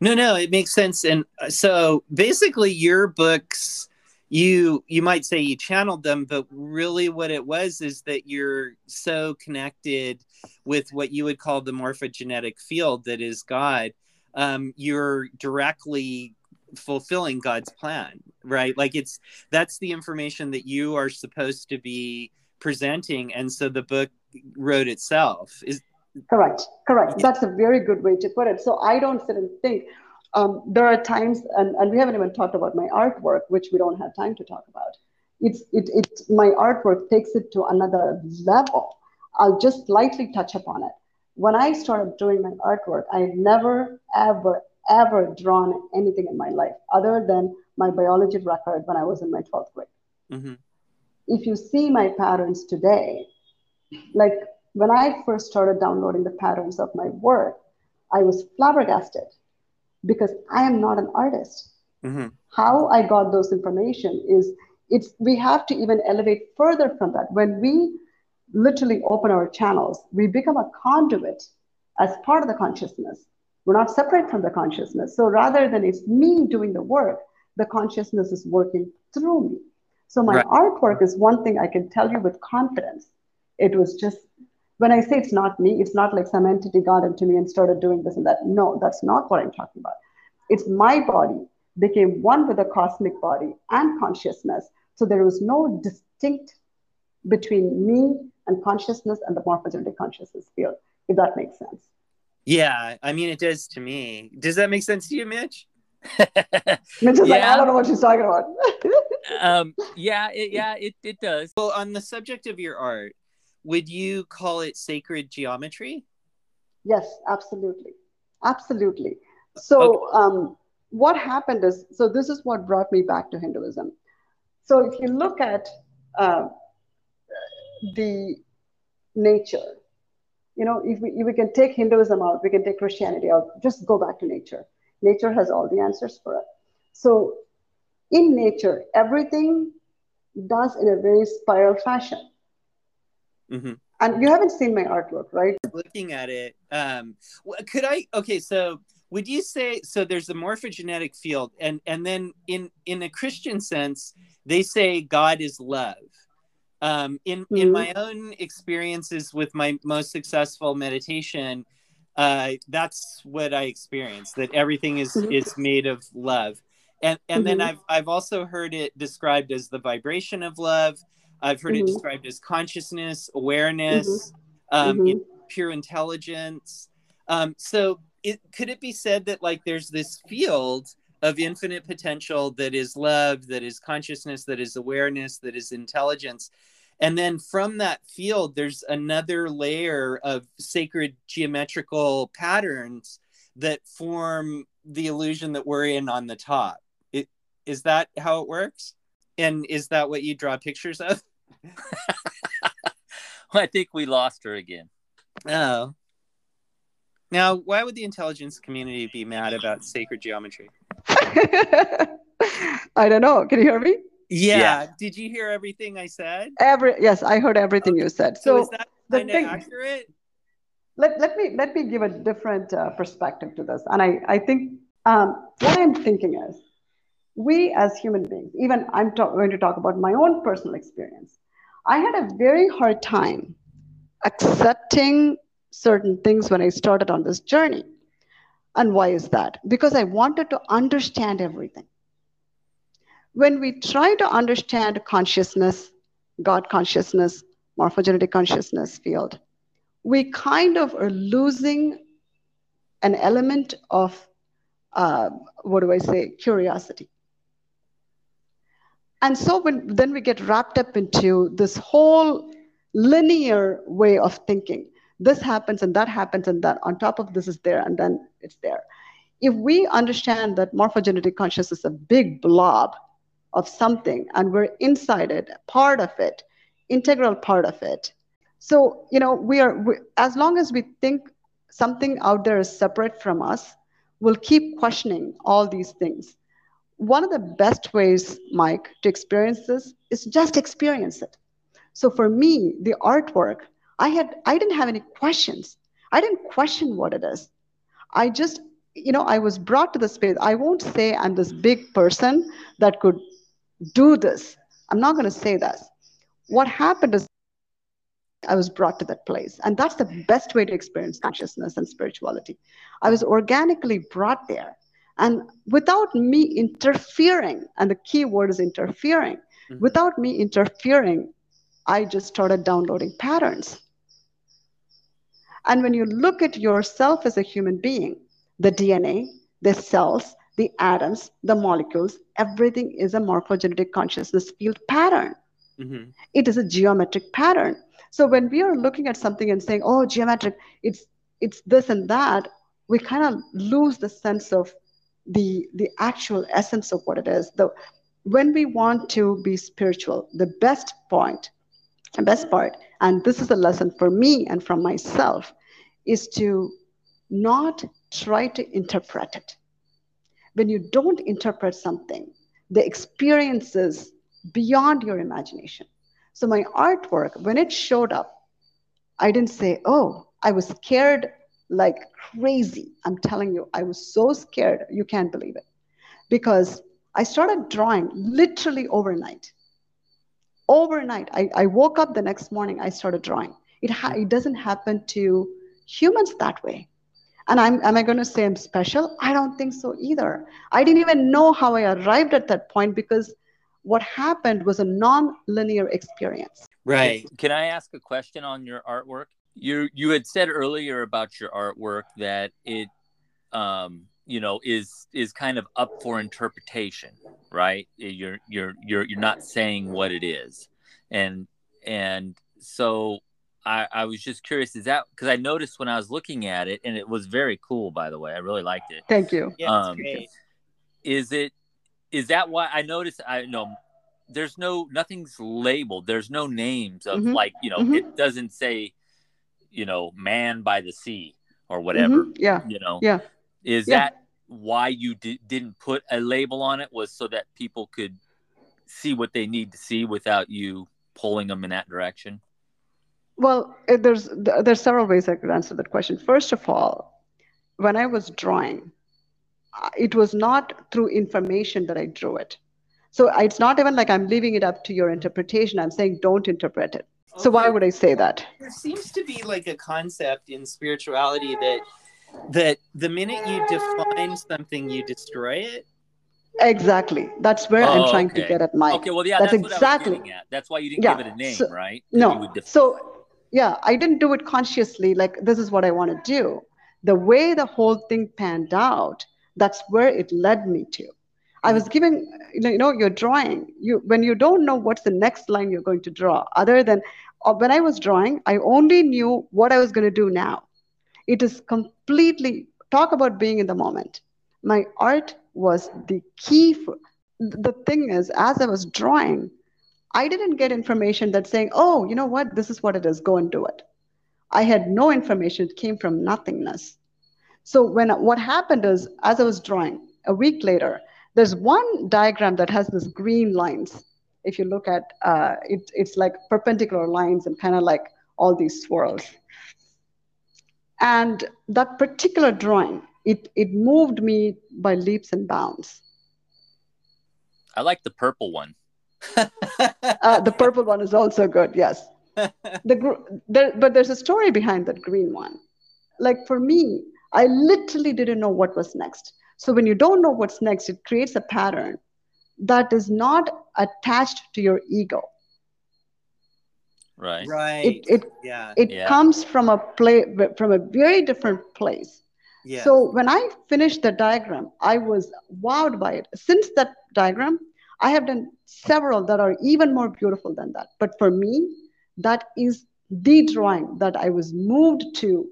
No, no, it makes sense. And uh, so basically, your books, you you might say you channeled them, but really, what it was is that you're so connected with what you would call the morphogenetic field that is God. Um, you're directly fulfilling God's plan, right? Like it's that's the information that you are supposed to be presenting, and so the book wrote itself. Is correct, correct. That's a very good way to put it. So I don't sit and think. Um, there are times, and, and we haven't even talked about my artwork, which we don't have time to talk about. It's it, it my artwork takes it to another level. I'll just lightly touch upon it. When I started doing my artwork, I never, ever, ever drawn anything in my life other than my biology record when I was in my 12th grade. Mm-hmm. If you see my patterns today, like when I first started downloading the patterns of my work, I was flabbergasted because I am not an artist. Mm-hmm. How I got those information is it's we have to even elevate further from that. When we literally open our channels, we become a conduit as part of the consciousness we're not separate from the consciousness. So rather than it's me doing the work, the consciousness is working through me. So my right. artwork is one thing I can tell you with confidence. It was just when I say it's not me, it's not like some entity got into me and started doing this and that. No, that's not what I'm talking about. It's my body became one with the cosmic body and consciousness. So there was no distinct between me and consciousness and the morphogenetic consciousness field, if that makes sense. Yeah, I mean, it does to me. Does that make sense to you, Mitch? Mitch is yeah. like, I don't know what she's talking about. um, yeah, it, yeah, it, it does. Well, on the subject of your art, would you call it sacred geometry? Yes, absolutely. Absolutely. So, okay. um, what happened is so, this is what brought me back to Hinduism. So, if you look at uh, the nature, you know, if we, if we can take Hinduism out, we can take Christianity out, just go back to nature. Nature has all the answers for it. So in nature, everything does in a very spiral fashion. Mm-hmm. And you haven't seen my artwork, right? Looking at it, um, could I? Okay, so would you say so? There's a morphogenetic field, and and then in in a Christian sense, they say God is love. Um, in mm-hmm. in my own experiences with my most successful meditation, uh, that's what I experienced. That everything is mm-hmm. is made of love, and and mm-hmm. then I've I've also heard it described as the vibration of love. I've heard it mm-hmm. described as consciousness, awareness, mm-hmm. um, mm-hmm. pure intelligence. Um, so, it, could it be said that like there's this field of infinite potential that is love, that is consciousness, that is awareness, that is intelligence, and then from that field, there's another layer of sacred geometrical patterns that form the illusion that we're in on the top. It, is that how it works? And is that what you draw pictures of? I think we lost her again. Oh. Now, why would the intelligence community be mad about sacred geometry? I don't know. Can you hear me? Yeah. yeah. Did you hear everything I said? Every yes, I heard everything okay. you said. So, so is that kind of accurate? Let, let me let me give a different uh, perspective to this, and I I think um, what I'm thinking is we as human beings, even I'm going to talk about my own personal experience. I had a very hard time accepting certain things when I started on this journey. And why is that? Because I wanted to understand everything when we try to understand consciousness, God consciousness, morphogenetic consciousness field, we kind of are losing an element of, uh, what do I say, curiosity. And so when, then we get wrapped up into this whole linear way of thinking. This happens and that happens and that on top of this is there and then it's there. If we understand that morphogenetic consciousness is a big blob of something and we're inside it, part of it, integral part of it. So, you know, we are, we, as long as we think something out there is separate from us, we'll keep questioning all these things. One of the best ways, Mike, to experience this is just experience it. So for me, the artwork, I had I didn't have any questions. I didn't question what it is. I just, you know, I was brought to the space. I won't say I'm this big person that could do this. I'm not going to say that. What happened is I was brought to that place. And that's the best way to experience consciousness and spirituality. I was organically brought there. And without me interfering, and the key word is interfering, mm-hmm. without me interfering, I just started downloading patterns. And when you look at yourself as a human being, the DNA, the cells, the atoms, the molecules, everything is a morphogenetic consciousness field pattern. Mm-hmm. It is a geometric pattern. So when we are looking at something and saying, "Oh, geometric," it's it's this and that, we kind of lose the sense of the the actual essence of what it is. The when we want to be spiritual, the best point, the best part, and this is a lesson for me and from myself, is to not try to interpret it. When you don't interpret something, the experience is beyond your imagination. So my artwork, when it showed up, I didn't say, oh, I was scared like crazy. I'm telling you, I was so scared, you can't believe it. Because I started drawing literally overnight. Overnight, I, I woke up the next morning, I started drawing. It, ha- it doesn't happen to humans that way. And I'm, am I going to say I'm special? I don't think so either. I didn't even know how I arrived at that point because what happened was a non-linear experience. Right. Can I ask a question on your artwork? You you had said earlier about your artwork that it um you know is is kind of up for interpretation, right? You're you're you're you're not saying what it is. And and so I, I was just curious, is that because I noticed when I was looking at it, and it was very cool, by the way. I really liked it. Thank you. Yeah, um, is it is that why I noticed? I know there's no nothing's labeled. There's no names of mm-hmm. like you know mm-hmm. it doesn't say you know man by the sea or whatever. Mm-hmm. Yeah. You know. Yeah. Is yeah. that why you di- didn't put a label on it? Was so that people could see what they need to see without you pulling them in that direction? Well, there's there's several ways I could answer that question. First of all, when I was drawing, it was not through information that I drew it. So it's not even like I'm leaving it up to your interpretation. I'm saying don't interpret it. Okay. So why would I say that? There seems to be like a concept in spirituality that that the minute you define something, you destroy it. Exactly. That's where oh, I'm trying okay. to get at, Mike. Okay. Well, yeah, that's, that's exactly. That's why you didn't yeah. give it a name, so, right? No. Def- so yeah, I didn't do it consciously. Like this is what I want to do. The way the whole thing panned out that's where it led me to i was mm-hmm. giving you know you're drawing you when you don't know what's the next line you're going to draw other than Uh, when i was drawing i only knew what i was going to do now. It is completely talk about being in the moment. My art was the key for the thing is as i was drawing i didn't get information that's saying oh you know what? This is what it is. Go and do it. I had no information. It came from nothingness. So when what happened is, as I was drawing, a week later, there's one diagram that has this green lines. If you look at uh, it, it's like perpendicular lines and kind of like all these swirls. And that particular drawing, it, it moved me by leaps and bounds. I like the purple one. uh, the purple one is also good, yes. The, there, but there's a story behind that green one. Like for me, I literally didn't know what was next. So when you don't know what's next, it creates a pattern that is not attached to your ego. Right. Right. It it, yeah. it yeah. comes from a play from a very different place. Yeah. So when I finished the diagram, I was wowed by it. Since that diagram, I have done several that are even more beautiful than that. But for me, that is the drawing that I was moved to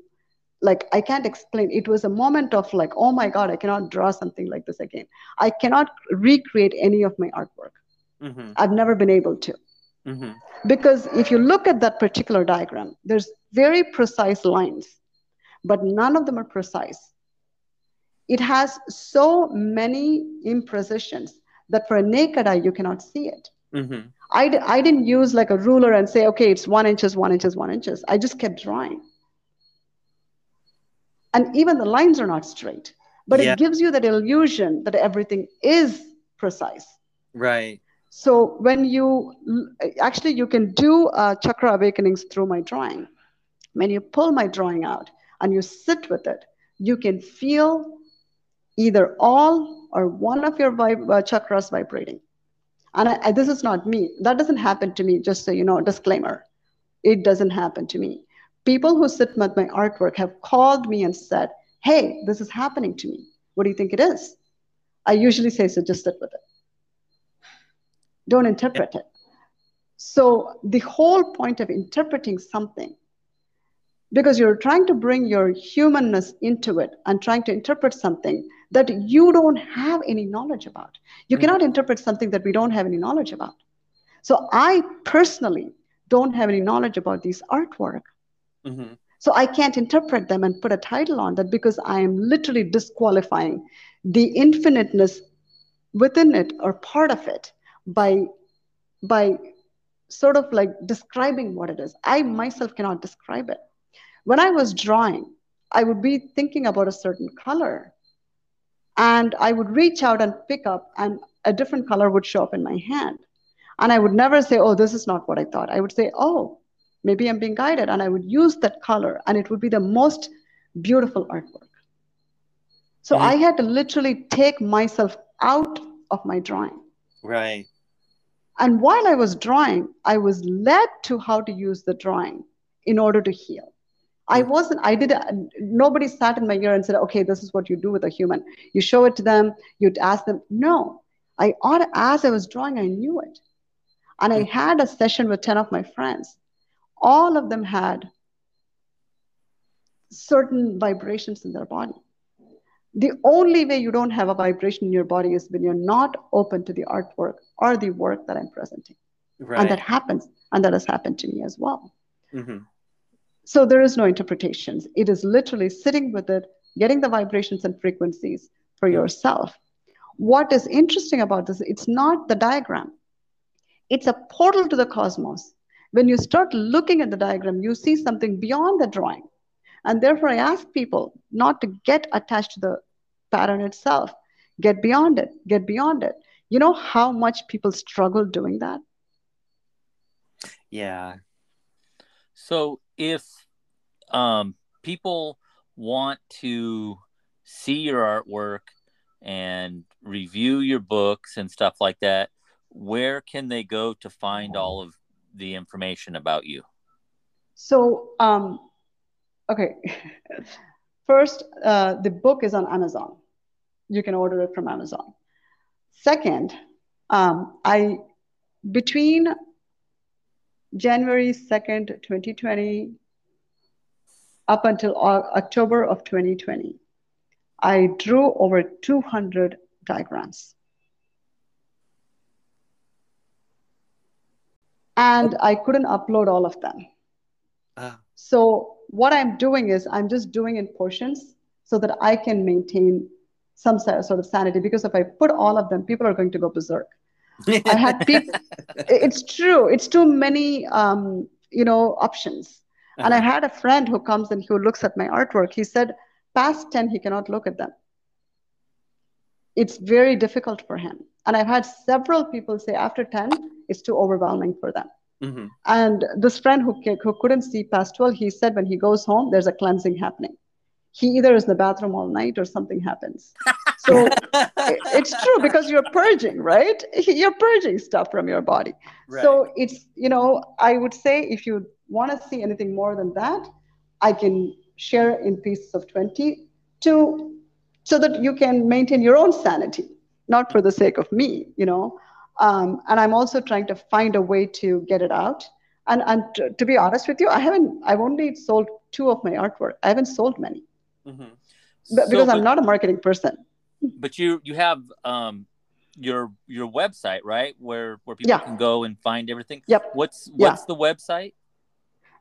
like i can't explain it was a moment of like oh my god i cannot draw something like this again i cannot recreate any of my artwork mm-hmm. i've never been able to mm-hmm. because if you look at that particular diagram there's very precise lines but none of them are precise. It has so many imprecisions that for a naked eye, you cannot see it. Mm-hmm. I, d- I didn't use like a ruler and say, okay, it's one inches, one inches, one inches. I just kept drawing. And even the lines are not straight, but Yeah. it gives you that illusion that everything is precise. Right. So when you actually you can do uh, chakra awakenings through my drawing. When you pull my drawing out and you sit with it, you can feel either all or one of your vib- uh, chakras vibrating. And I, I- this is not me. That doesn't happen to me. Just so you know, disclaimer, it doesn't happen to me. People who sit with my artwork have called me and said, "Hey, this is happening to me. What do you think it is?" I usually say, "So just sit with it." don't interpret it. So the whole point of interpreting something, because you're trying to bring your humanness into it and trying to interpret something that you don't have any knowledge about. You Mhm. cannot interpret something that we don't have any knowledge about. So I personally don't have any knowledge about these artwork. Mm-hmm. So I can't interpret them and put a title on that because I am literally disqualifying the infiniteness within it or part of it by by sort of like describing what it is. I myself cannot describe it. When I was drawing, I would be thinking about a certain color and I would reach out and pick up and a different color would show up in my hand. And I would never say, "Oh, this is not what I thought." I would say, "Oh, maybe I'm being guided." And I would use that color and it would be the most beautiful artwork. So Mhm. I had to literally take myself out of my drawing. Right. And while I was drawing, I was led to how to use the drawing in order to heal. I Mhm. wasn't, I did, nobody sat in my ear and said, okay, this is what you do with a human. You show it to them, you'd ask them. No, I, ought- as I was drawing, I knew it. And I Mhm. had a session with 10 of my friends. All of them had certain vibrations in their body. The only way you don't have a vibration in your body is when you're not open to the artwork or the work that I'm presenting. Right. And that happens, and that has happened to me as well. mm-hmm. So there is no interpretations. It is literally sitting with it, getting the vibrations and frequencies for yourself. What is interesting about this, it's not the diagram. It's a portal to the cosmos. When you start looking at the diagram, you see something beyond the drawing. And therefore, I ask people not to get attached to the pattern itself. Get beyond it. Get beyond it. You know how much people struggle doing that? Yeah. So if um, people want to see your artwork and review your books and stuff like that, where can they go to find all of the information about you? So, um, okay. First, uh, the book is on Amazon. You can order it from Amazon. Second, um, I between January 2nd, 2020, up until October of 2020, I drew over 200 diagrams. And I couldn't upload all of them. Ah. So what I'm doing is I'm just doing in portions so that I can maintain some sort of sanity. Because if I put all of them, people are going to go berserk. I had people. It's true. It's too many, um, you know, options. And I Uh-huh. had a friend who comes and who looks at my artwork. He said, past 10, he cannot look at them. It's very difficult for him. And I've had several people say after 10, it's too overwhelming for them. Mhm. And this friend who, who couldn't see past 12, he said when he goes home, there's a cleansing happening. He either is in the bathroom all night or something happens. So it- it's true because you're purging, right? You're purging stuff from your body. Right. So it's, you know, I would say if you want to see anything more than that, I can share in pieces of 20 to so that you can maintain your own sanity, not for the sake of me, you know. Um, and I'm also trying to find a way to get it out. And, and to, to be honest with you, I haven't, I've only sold two of my artwork. I haven't sold many Mhm. but, So, because but, I'm not a marketing person. but you you have um, your your website right where where people Yeah. can go and find everything. Yep. What's Yeah. what's the website?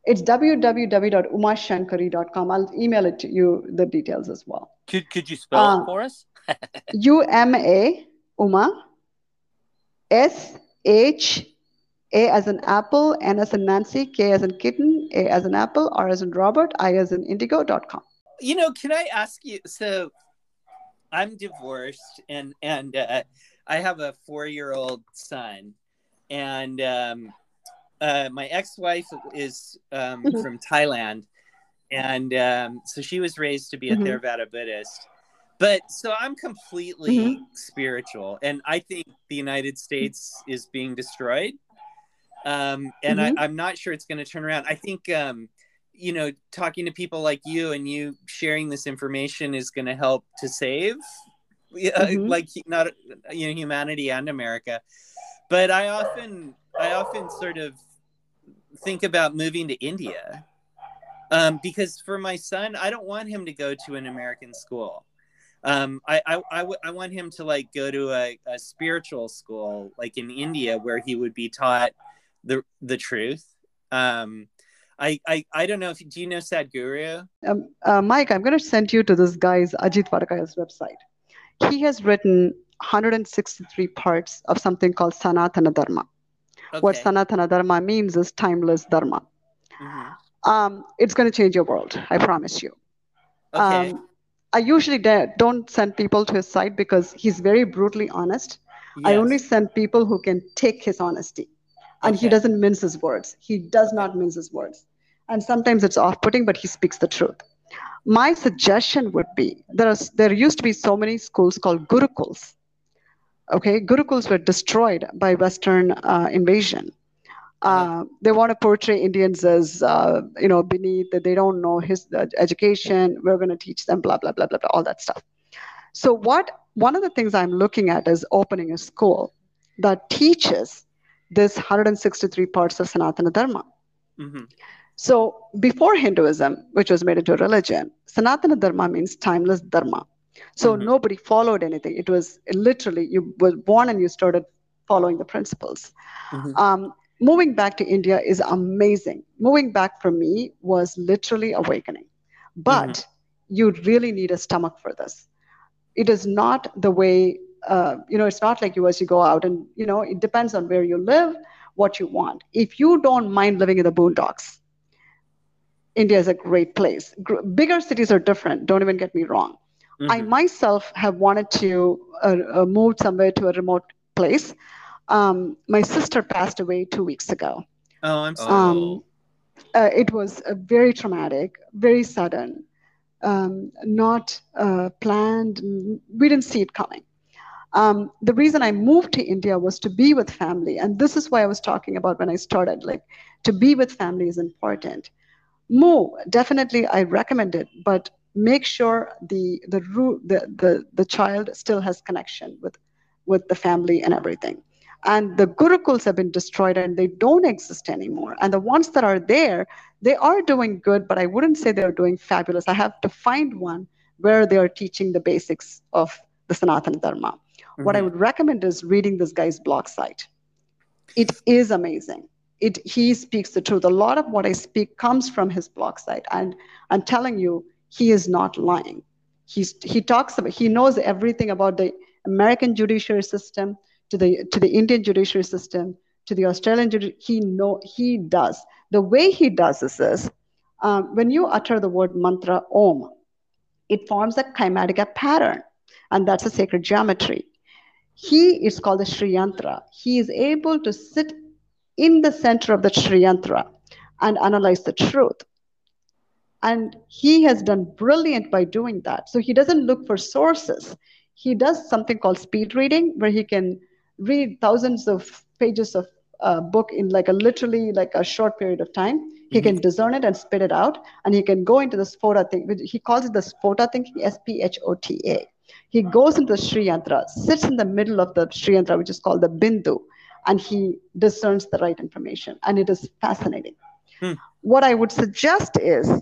It's www.umashankari.com. I'll email it to you the details as well. Could could you spell Uh, it for us? U M A Uma S H A as an apple, N as in Nancy, K as in kitten, A as in apple, R as in Robert, I as in indigo.com. you know can i ask you so i'm divorced and and uh, i have a four-year-old son and um, uh, my ex-wife is um, Mhm. from thailand and um, so she was raised to be a Mhm. theravada buddhist but so i'm completely Mhm. spiritual and i think the united states is being destroyed um, and Mhm. I, i'm not sure it's going to turn around i think um, you know talking to people like you and you sharing this information is going to help to save yeah, Mhm. like not you know humanity and america but i often i often sort of think about moving to india um, because for my son i don't want him to go to an american school um, I, I, I, w- I want him to like go to a, a spiritual school like in india where he would be taught the the truth um, I, I I don't know if do you know Sadhguru? Um, uh, Mike, I'm going to send you to this guy's Ajit Vadakayil's website. He has written 163 parts of something called Sanatana Dharma. What Okay. Sanatana Dharma means is timeless Dharma. Mhm. Um, it's going to change your world, I promise you. Okay. Um, I usually da- don't send people to his site because he's very brutally honest. I only send people who can take his honesty. And he doesn't mince his words. He does not mince his words. And sometimes it's off putting, but he speaks the truth. My suggestion would be there, is, there used to be so many schools called gurukuls. Okay, gurukuls were destroyed by Western uh, invasion. Uh, they want to portray Indians as, uh, you know, beneath, that they don't know his uh, education. We're going to teach them, blah, blah, blah, blah, blah, all that stuff. So, what one of the things I'm looking at is opening a school that teaches this 163 parts of Sanatana Dharma. Mhm. So, before Hinduism, which was made into a religion, Sanatana Dharma means timeless Dharma. So, Mhm. nobody followed anything. It was literally you were born and you started following the principles. Mhm. Um, moving back to India is amazing. Moving back for me was literally awakening. But you really need a stomach for this. It is not the way, uh, you know, it's not like you as you go out and, you know, it depends on where you live, what you want. If you don't mind living in the boondocks, India is a great place. Gr- bigger cities are different, don't even get me wrong. I Mhm. myself have wanted to uh, uh, move somewhere to a remote place. Um, my sister passed away two weeks ago. Oh, I'm sorry. Um, uh, it was uh, very traumatic, very sudden, um, not uh, planned. We didn't see it coming. Um, the reason I moved to India was to be with family, and this is why I was talking about when I started. Like, to be with family is important. Move definitely, I recommend it, but make sure the the the, the the child still has connection with with the family and everything and the gurukuls have been destroyed and they don't exist anymore. And the ones that are there they are doing good but i wouldn't say they're doing fabulous. I have to find one where they are teaching the basics of the sanatana dharma. What i Mhm. would recommend is reading this guy's blog site. It is amazing. It he speaks the truth. A lot of what i speak comes from his blog site. And i'm telling you he is not lying. He's he talks about he knows everything about the american judiciary system to the to the indian judiciary system to the australian judi- he know he does the way he does this is um, when you utter the word mantra om it forms a kymadiga pattern and that's a sacred geometry he is called the Sri Yantra. He is able to sit in the center of the Sri Yantra and analyze the truth. And he has done brilliant by doing that. So he doesn't look for sources. He does something called speed reading, where he can read thousands of pages of a book in like a literally like a short period of time. He Mhm. can discern it and spit it out, and he can go into the sphota thing. He calls it the sphota thinking, S P H O T A. He goes into the Sri Yantra, sits in the middle of the Sri Yantra, which is called the Bindu, and he discerns the right information. And it is fascinating. Hmm. What I would suggest is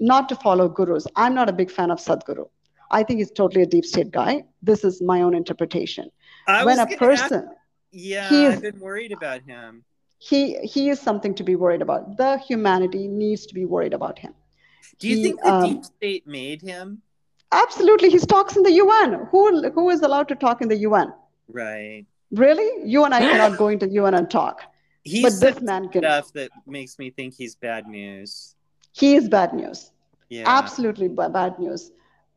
not to follow gurus. I'm not a big fan of Sadhguru. I think he's totally a deep state guy. This is my own interpretation. I when was a gonna ask- person, yeah, I've been worried about him. he he is something to be worried about. The humanity needs to be worried about him. Do you He, think the um, deep state made him? Absolutely, he talks in the UN. Who who is allowed to talk in the UN? Right. Really? You and I cannot go into UN and talk. He But this man can. stuff that makes me think he's bad news. He is bad news. Yeah. Absolutely bad news.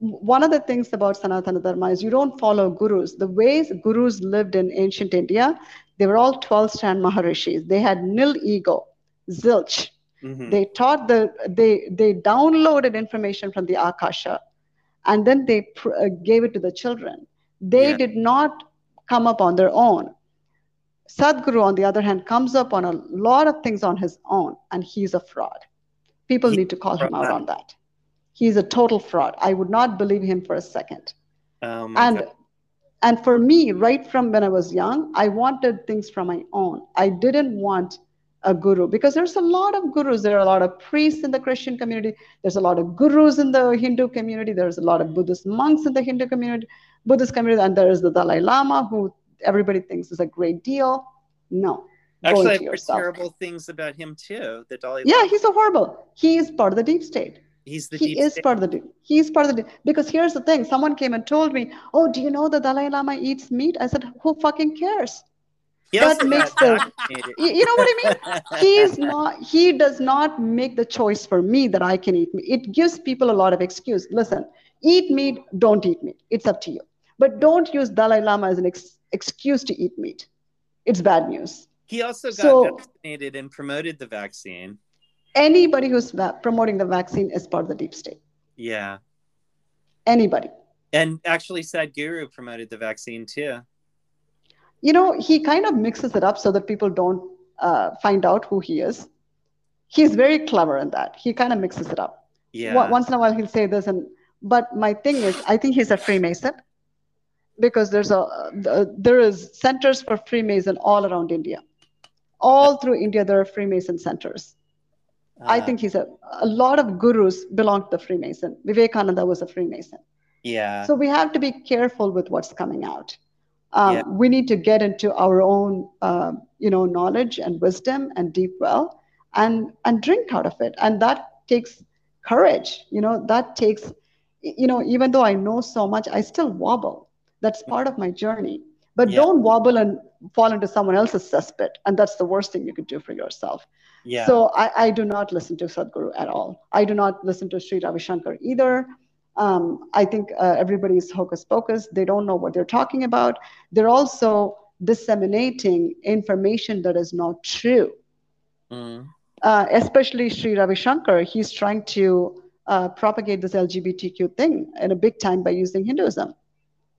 One of the things about Sanatana Dharma is you don't follow gurus. The ways gurus lived in ancient India, they were all 12 strand Maharishis. They had nil ego, zilch. Mhm. They taught the, they, they downloaded information from the Akasha and then they pr- uh, gave it to the children. They Yeah. did not come up on their own. Sadhguru, on the other hand, comes up on a lot of things on his own, and he's a fraud. People He- need to call him out fraud. on that. He's a total fraud. I would not believe him for a second. My And and for me, right from when I was young, I wanted things from my own. I didn't want a guru because there's a lot of gurus. There are a lot of priests in the Christian community. There's a lot of gurus in the Hindu community. There's a lot of Buddhist monks in the Hindu community, Buddhist community, and there is the Dalai Lama, who everybody thinks is a great deal. No, Actually, I've heard terrible things about him too. The Dalai Yeah, Lama. he's a horrible. He is part of the deep state. He's the he is state. part of the deep. He's part of the deep. Because here's the thing: someone came and told me, "Oh, do you know the Dalai Lama eats meat?" I said, "Who fucking cares?" He that makes the- You, you know what I mean? He's not. He does not make the choice for me that I can eat meat. It gives people a lot of excuse. Listen, eat meat. Don't eat meat. It's up to you. But don't use Dalai Lama as an ex- excuse to eat meat. It's bad news. He also got So- vaccinated and promoted the vaccine. Anybody who's va- promoting the vaccine is part of the deep state. Yeah. Anybody. And actually, Sadhguru promoted the vaccine too. you know, he kind of mixes it up so that people don't uh, find out who he is. He's very clever in that. He kind of mixes it up. Yeah. Once in a while, he'll say this, and but my thing is, I think he's a Freemason because there's a uh, there is centers for Freemason all around India. All through India, there are Freemason centers. I Uh, think he's a a lot of gurus belong to the Freemason. Vivekananda was a Freemason. Yeah. So we have to be careful with what's coming out. Um, Yeah. We need to get into our own, uh, you know, knowledge and wisdom and deep well, and and drink out of it. And that takes courage. You know, that takes, you know, even though I know so much, I still wobble. That's part of my journey. But Yeah. don't wobble and fall into someone else's cesspit. And that's the worst thing you could do for yourself. Yeah. So I, I do not listen to Sadhguru at all. I do not listen to Sri Ravi Shankar either. Um, I think uh, everybody's hocus pocus. They don't know what they're talking about. They're also disseminating information that is not true. Mm. Uh, especially Sri Ravi Shankar, he's trying to uh, propagate this LGBTQ thing in a big time by using Hinduism.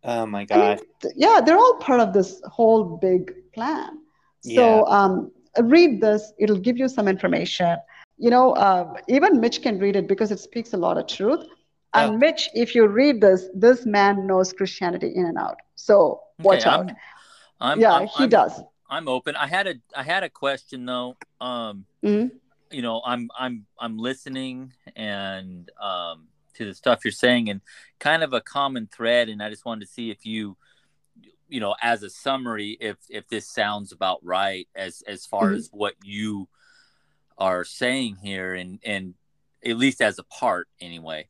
Oh my I mean, God. th- yeah, they're all part of this whole big plan. Yeah. So um, read this; it'll give you some information. You know, uh, even Mitch can read it because it speaks a lot of truth. And. Mitch, if you read this, this man knows Christianity in and out. So watch Okay, out. I'm, I'm, yeah, I'm- he does. I'm open. I had a I had a question though. Um, Mhm. you know, I'm I'm I'm listening and um to the stuff you're saying and kind of a common thread and I just wanted to see if you you know, as a summary if if this sounds about right as as far Mhm. as what you are saying here and and at least as a part anyway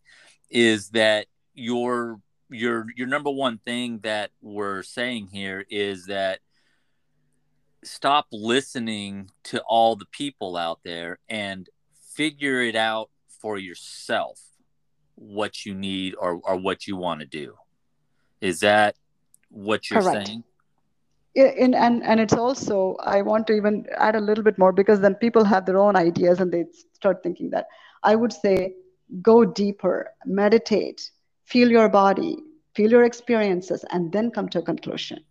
is that your your your number one thing that we're saying here is that stop listening to all the people out there and figure it out for yourself what you need or, or what you want to do is that what you're Correct. saying Yeah, and, and and it's also I want to even add a little bit more because then people have their own ideas and they start thinking that. I would say go deeper, meditate, feel your body, feel your experiences, and then come to a conclusion.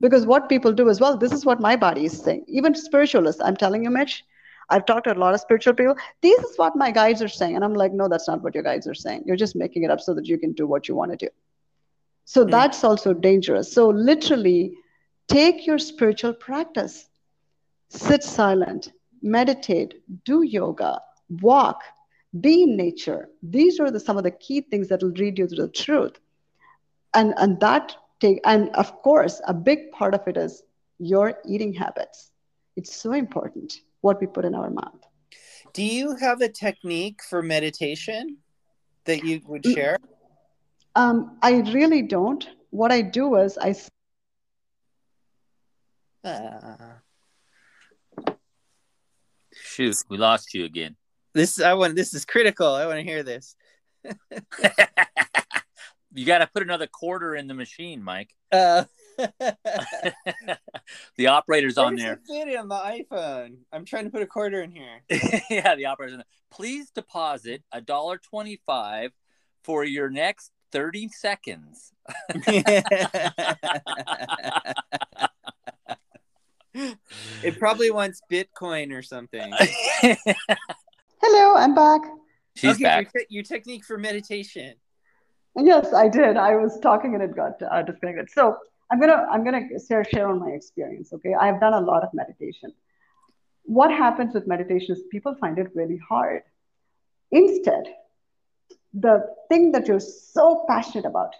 Because what people do as well, this is what my body is saying. Even spiritualists, I'm telling you, Mitch, I've talked to a lot of spiritual people. This is what my guides are saying. And I'm like, no, that's not what your guides are saying. You're just making it up so that you can do what you want to do. So Mm. that's also dangerous. So literally, take your spiritual practice sit silent meditate do yoga walk be in nature these are the, some of the key things that will lead you to the truth and and that take and of course a big part of it is your eating habits It's so important what we put in our mouth. Do you have a technique for meditation that you would Mm. share? Um, I really don't. What I do is I Uh, Shoot, we lost you again. this I want. This is critical. I want to hear this. you got to put another quarter in the machine, Mike. Uh, the operator's on where's there. it on the iPhone? I'm trying to put a quarter in here. yeah, the operator's on there. Please deposit a dollar twenty-five for your next thirty seconds. it probably wants Bitcoin or something. hello, I'm back. She's okay, back. Your, te- your technique for meditation. Yes, I did. I was talking and it got uh, disconnected. So I'm gonna I'm gonna share share on my experience. Okay, I've done a lot of meditation. What happens with meditation is people find it really hard. Instead, the thing that you're so passionate about,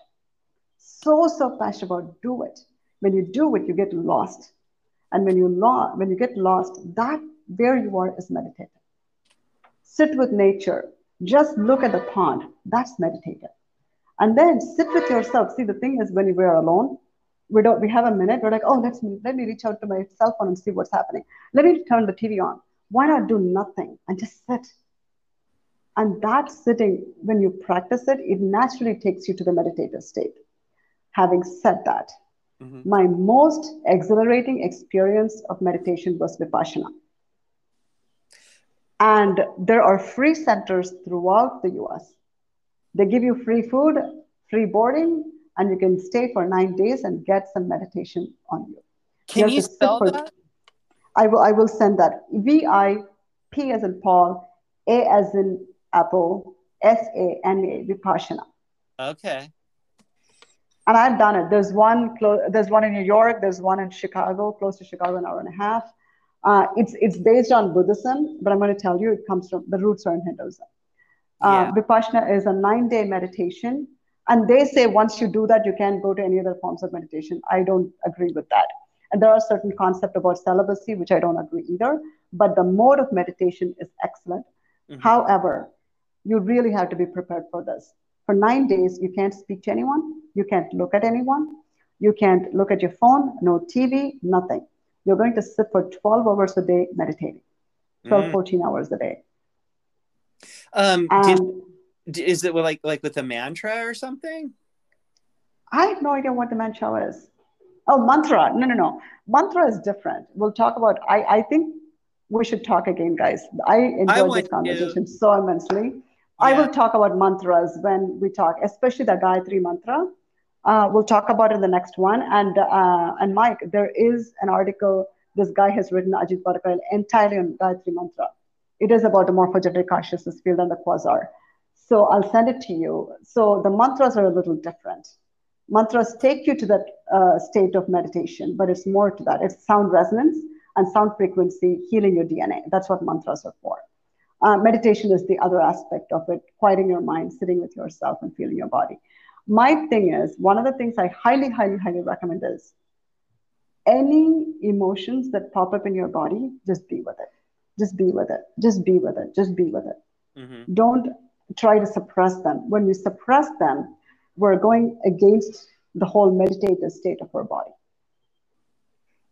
so so passionate about, do it. When you do it, you get lost, and when you lo- when you get lost, that where you are is meditative. Sit with nature. Just look at the pond. That's meditative and then sit with yourself. See, the thing is, when we're alone, we don't. We have a minute. We're like, oh, let's let me reach out to my cell phone and see what's happening. Let me turn the TV on. Why not do nothing and just sit? And that sitting, when you practice it, it naturally takes you to the meditative state. Having said that, Mhm. my most exhilarating experience of meditation was vipassana. And there are free centers throughout the US. They give you free food, free boarding, and you can stay for nine days and get some meditation on you. Can have you spell for- that? I will, I will send that. V I P as in Paul, A as in Apple, S A N A, Vipassana. Okay. And I've done it. There's one, clo- there's one in New York. There's one in Chicago, close to Chicago, an hour and a half. Uh, it's it's based on Buddhism, but I'm going to tell you, it comes from the roots are in Hinduism. Uh, Vipassana is a nine-day meditation, and they say once you do that, you can't go to any other forms of meditation. I don't agree with that. And there are certain concepts about celibacy, which I don't agree either. But the mode of meditation is excellent. Mhm. However, you really have to be prepared for this. For nine days, you can't speak to anyone, you can't look at anyone, you can't look at your phone, no TV, nothing. You're going to sit for 12 hours a day meditating, 12, Mm. 14 hours a day. Um, And d- is it like like with a mantra or something? I have no idea what the mantra is. Oh, mantra. No, no, no. Mantra is different. We'll talk about, I, I think we should talk again, guys. I enjoyed this to. conversation so immensely. I will talk about mantras when we talk, especially the Gayatri mantra. Uh, we'll talk about it in the next one. And uh, and Mike, there is an article this guy has written, Ajit Vadakayil, entirely on Gayatri mantra. It is about the morphogenetic consciousness field and the quasar. So I'll send it to you. So the mantras are a little different. Mantras take you to that uh, state of meditation, but it's more to that. It's sound resonance and sound frequency healing your DNA. That's what mantras are for. Uh, meditation is the other aspect of it, quieting your mind, sitting with yourself, and feeling your body. My thing is, one of the things I highly, highly, highly recommend is any emotions that pop up in your body, just be with it. Just be with it. Just be with it. Just be with it. Mhm. Don't try to suppress them. When we suppress them, we're going against the whole meditative state of our body.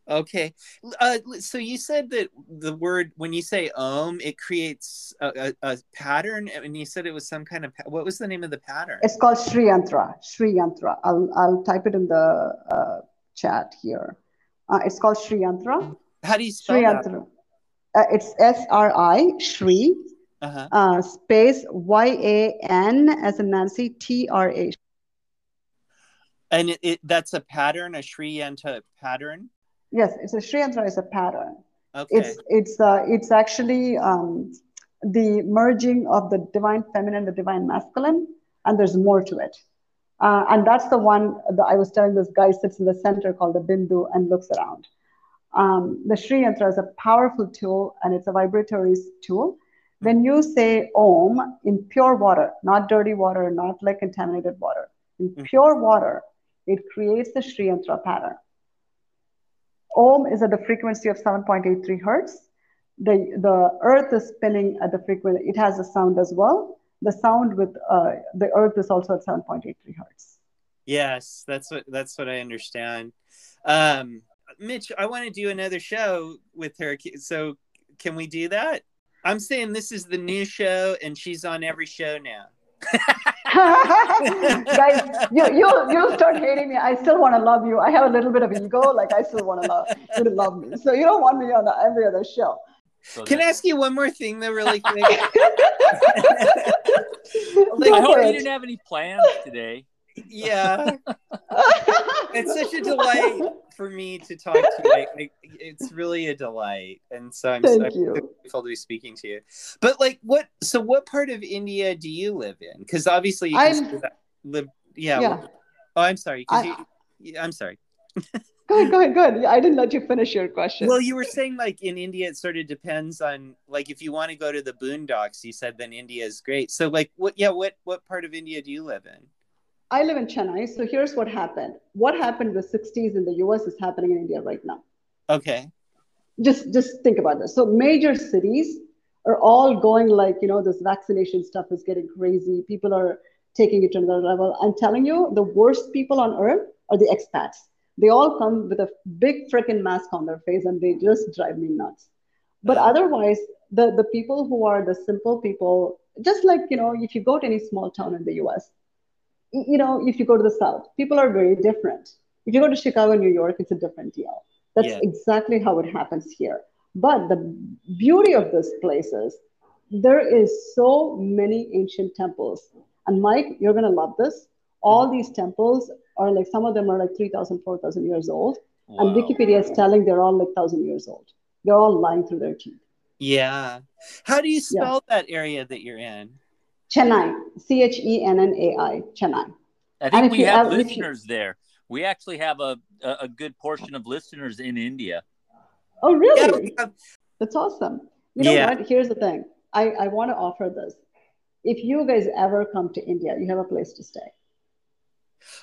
Okay. Uh, so you said that the word when you say om, it creates a, a, a pattern, and you said it was some kind of what was the name of the pattern? It's called Sri Yantra. Sri Yantra. I'll, I'll type it in the uh, chat here. Uh, it's called Sri Yantra. How do you spell Sri that? Yantra. Uh, it's S R I, Sri, Uh-huh. uh, space Y A N as in Nancy, T R A. And it, it that's a pattern, a Sri Yantra pattern. Yes, it's a Sri Yantra is a pattern. Okay. It's it's uh, it's actually um, the merging of the divine feminine, the divine masculine, and there's more to it. Uh, and that's the one that I was telling this guy sits in the center called the Bindu and looks around. Um, the Sri Yantra is a powerful tool and it's a vibratory tool. When you say Om in pure water, not dirty water, not like contaminated water, in Mhm. pure water, it creates the Sri Yantra pattern. Om is at the frequency of 7.83 hertz. The, the earth is spinning at the frequency, it has a sound as well. The sound with uh, the earth is also at 7.83 hertz. Yes, that's what that's what I understand. Um, Mitch, I want to do another show with her. So can we do that? I'm saying this is the new show, and she's on every show now. Guys, you you you start hating me. I still want to love you. I have a little bit of ego. Like I still want to love you to love me. So you don't want me on the, every other show. So Can I ask you one more thing, though, really quick? Go I hope you didn't have any plans today. yeah, it's such a delight for me to talk to you. I, I, it's really a delight, and so I'm, Thank I'm so grateful to be speaking to you. But like, what? So, what part of India do you live in? Because obviously, you I'm- live. Yeah. Yeah. Oh, I'm sorry. I, you, I'm sorry. Go ahead, go ahead, go ahead. I didn't let you finish your question. Well, you were saying like in India, it sort of depends on like if you want to go to the boondocks, you said then India is great. So like, what? Yeah, what what part of India do you live in? I live in Chennai. So here's what happened. What happened in the 60s in the US is happening in India right now. Okay. Just just think about this. So major cities are all going like, you know, this vaccination stuff is getting crazy. People are taking it to another level. I'm telling you, the worst people on earth are the expats. They all come with a big freaking mask on their face and they just drive me nuts. But otherwise, the, the people who are the simple people, just like, you know, if you go to any small town in the US, you know, if you go to the South, people are very different. If you go to Chicago, New York, it's a different deal. That's Yeah. exactly how it happens here. But the beauty of this place is there is so many ancient temples. And Mike, you're gonna love this. All mm-hmm. these temples are like some of them are like 3,000, 4,000 years old. And Wikipedia is telling they're all like thousand years old. They're all lying through their teeth. Yeah. How do you spell that area that you're in? Chennai, C H E N N A I, Chennai. I And think if we you have ever- if you- listeners there. We actually have a, a, a good portion of listeners in India. Oh, really? we have- That's awesome. You know Yeah. what? Here's the thing. I, I want to offer this. If you guys ever come to India, you have a place to stay.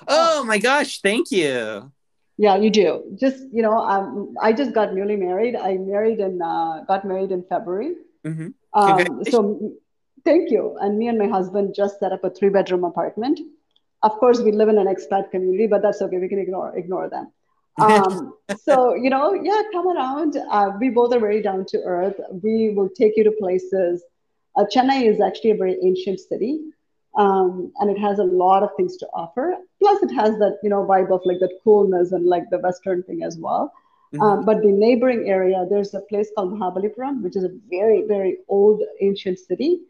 Oh my gosh, thank you. Yeah, you do. Just you know, um, I just got newly married. I married and uh, got married in February. Mhm. Um, so thank you. And me and my husband just set up a three bedroom apartment. Of course, we live in an expat community, but that's okay. We can ignore ignore them. Um, so you know, yeah, come around. Uh, we both are very down to earth. We will take you to places. Uh, Chennai is actually a very ancient city, um, and it has a lot of things to offer. Plus, it has that you know vibe of like that coolness and like the Western thing as well. Mhm. Um, but the neighboring area, there's a place called Mahabalipuram, which is a very, very old ancient city.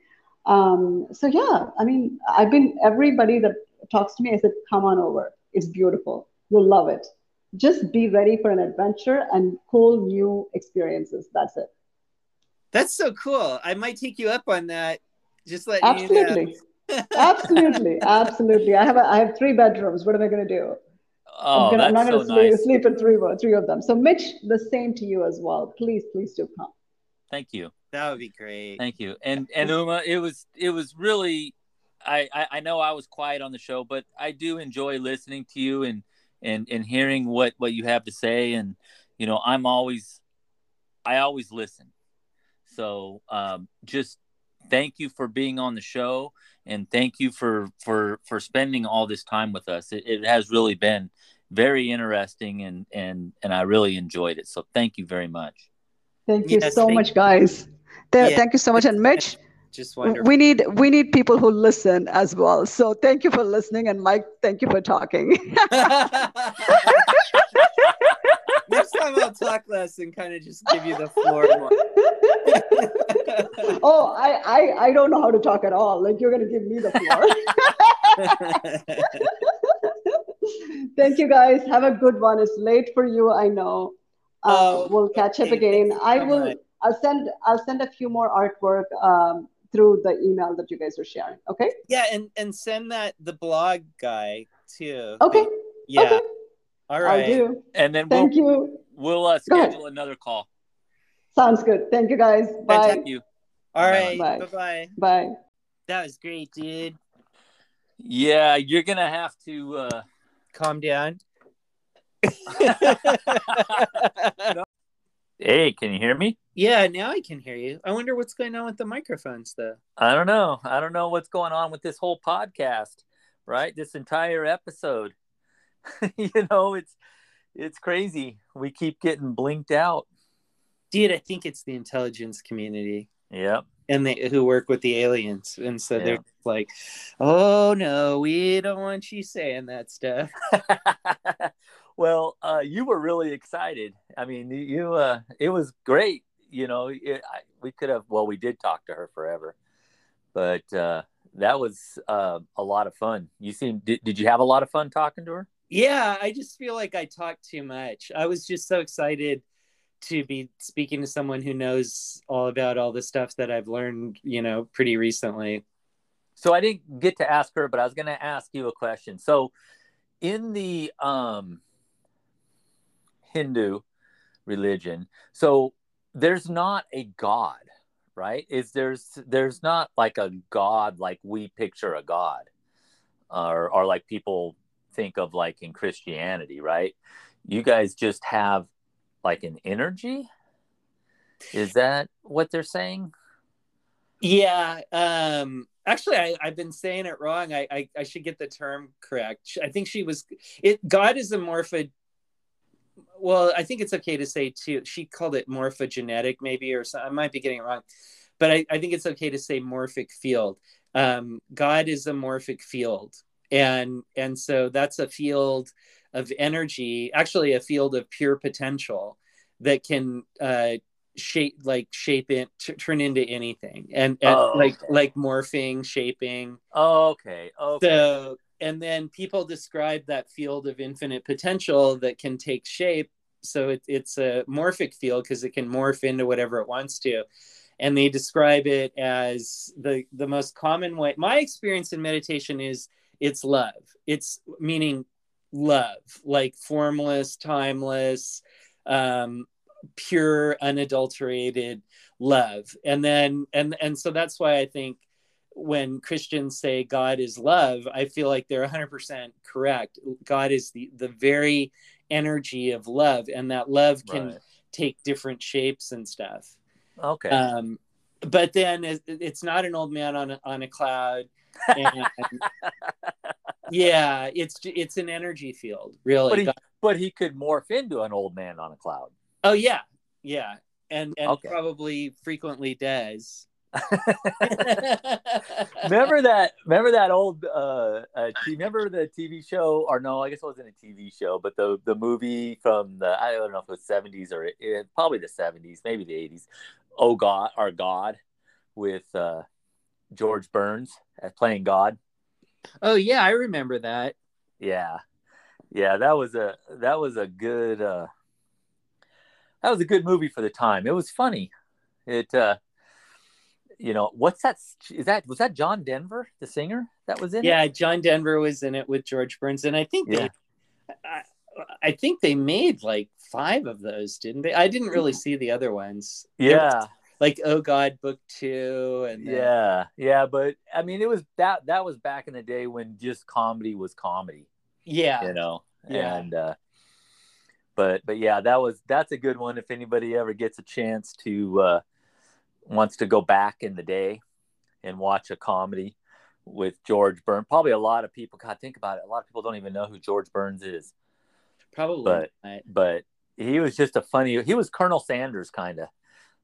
Um, so yeah, I mean, I've been everybody that talks to me, I said, come on over. It's beautiful. You'll love it. Just be ready for an adventure and cool new experiences. That's it. That's so cool. I might take you up on that. Just let you Absolutely. know. absolutely. Absolutely. I have a, I have three bedrooms. What am I going to do? Oh, I'm, gonna, I'm not going so to sleep, nice. sleep in three, three of them. So Mitch, the same to you as well. Please, please do come. Thank you. That would be great. Thank you. And and Uma, it was it was really I, I I know I was quiet on the show, but I do enjoy listening to you and and and hearing what what you have to say and you know, I'm always I always listen. So, um just thank you for being on the show and thank you for for for spending all this time with us. It, it has really been very interesting and and and I really enjoyed it. So, thank you very much. Thank you Yes, so thank much, guys. Yeah. Thank you so much. And Mitch, Just wonderful. we need we need people who listen as well. So thank you for listening, and Mike, thank you for talking. Next time I'll talk less and kind of just give you the floor oh, I, I I don't know how to talk at all. Like you're gonna give me the floor. thank you, guys. Have a good one. It's late for you, I know. Uh, Oh, we'll catch up again. Thank you I will. much. I'll send. I'll send a few more artwork um, through the email that you guys are sharing. Okay. yeah, and and send that the blog guy too. Okay. Yeah. Okay. All I'll do. And then we'll Thank you. we'll uh, schedule another call. Sounds good. Thank you, guys. Bye. Thank you. All right. Bye. Bye bye. Bye. That was great, dude. Yeah, you're gonna have to. Uh, Calm down. Hey, can you hear me? Yeah, now I can hear you. I wonder what's going on with the microphones, though. I don't know. I don't know what's going on with this whole podcast, right? This entire episode. you know, it's it's crazy. We keep getting blinked out. Dude, I think it's the intelligence community Yep. and they who work with the aliens, and so Yeah. they're like, "Oh no, we don't want you saying that stuff." well, uh, you were really excited. I mean, you uh, it was great. You know, it, I, we could have. Well, we did talk to her forever, but uh, that was uh, a lot of fun. You seem. Did, did you have a lot of fun talking to her? Yeah, I just feel like I talked too much. I was just so excited to be speaking to someone who knows all about all the stuff that I've learned, you know, pretty recently. So I didn't get to ask her, but I was going to ask you a question. So in the um, Hindu religion, so there's not a god, right? Is there's there's not like a god like we picture a god, or or like people think of like in Christianity, right? You guys just have like an energy. Is that what they're saying? Yeah. Um actually I, I've been saying it wrong. I, I I should get the term correct. I think she was it God is a morpho well, I think it's okay to say too. She called it morphogenetic, maybe, or so, I might be getting it wrong, but I, I think it's okay to say morphic field. Um, God is a morphic field, and and so that's a field of energy, actually a field of pure potential that can uh, shape like shape it t- turn into anything and, and Oh, like okay. like morphing shaping Okay. Okay. so and then people describe that field of infinite potential that can take shape. So it, it's a morphic field because it can morph into whatever it wants to. And they describe it as the the most common way my experience in meditation is it's love. It's meaning love like formless timeless um pure unadulterated love. And then and and so that's why i think when christians say god is love i feel like they're 100% correct god is the the very energy of love and that love can Right. take different shapes and stuff Okay. um but then it's not an old man on a, on a cloud and yeah it's it's an energy field really but he, but he could morph into an old man on a cloud. oh yeah yeah and and Okay. probably frequently does remember that? Remember that old? Uh, uh, remember the TV show? Or no, I guess it wasn't a TV show, but the the movie from the I don't know if it was seventies or it, probably the seventies, maybe the eighties. Oh God, our God, with uh, George Burns as playing God. oh yeah i remember that Yeah, yeah, that was a that was a good uh, that was a good movie for the time. It was funny. It uh, you know what's that? Is that was that John Denver, the singer that was in it? yeah john denver was in it with george burns and i think Yeah. they I, I think they made like five of those didn't they i didn't really see the other ones There was, Yeah, like oh god book two and then- yeah, yeah. But I mean, it was that that was back in the day when just comedy was comedy, yeah you know. Yeah. And uh, but but yeah, that was that's a good one. If anybody ever gets a chance to uh, wants to go back in the day and watch a comedy with George Burns, probably a lot of people. God, think about it. A lot of people don't even know who George Burns is, probably But- not. but he was just a funny. He was Colonel Sanders kind of.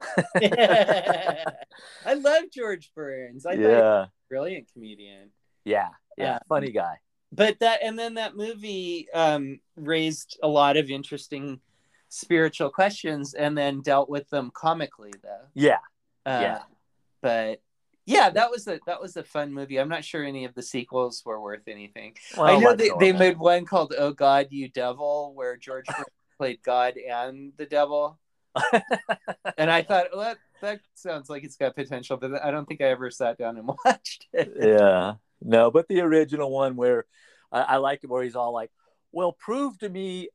I love George Burns. I yeah, brilliant comedian. yeah, yeah. Um, Funny guy. But that and then that movie um, raised a lot of interesting spiritual questions and then dealt with them comically though. Yeah, Uh, Yeah. But yeah, that was a that was a fun movie. I'm not sure any of the sequels were worth anything. well, I know they, they made one called "Oh God, You Devil," where George played God and the devil, and I thought, well, that that sounds like it's got potential, but I don't think I ever sat down and watched it. yeah. No, but the original one where I, I like it where he's all like, "Well, prove to me,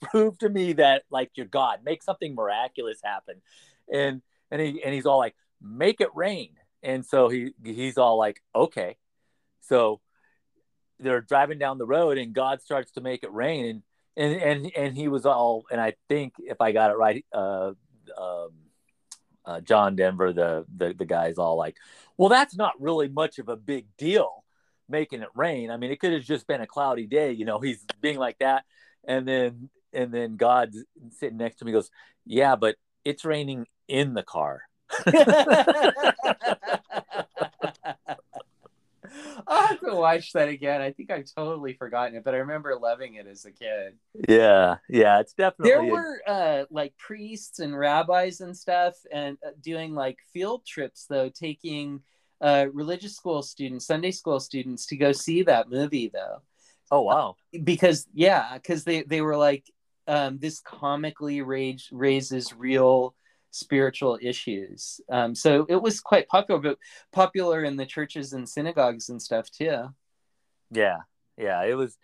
prove to me that like you're God, make something miraculous happen," and and he and he's all like, "Make it rain," and so he he's all like, "Okay," so they're driving down the road and God starts to make it rain and and and and he was all, and I think if I got it right, uh, um, uh, John Denver, the the the guy's all like, well, that's not really much of a big deal making it rain. I mean, it could have just been a cloudy day, you know. He's being like that, and then and then God's sitting next to me goes, yeah, but it's raining in the car. I'll have to watch that again. I think I've totally forgotten it, but I remember loving it as a kid. Yeah, yeah, it's definitely. There were uh, like priests and rabbis and stuff, and uh, doing like field trips though, taking uh, religious school students, Sunday school students to go see that movie though. Oh wow! Because yeah, because they they were like, um, this comically rage raises real spiritual issues. Um, so it was quite popular, but popular in the churches and synagogues and stuff too. Yeah, yeah, it was,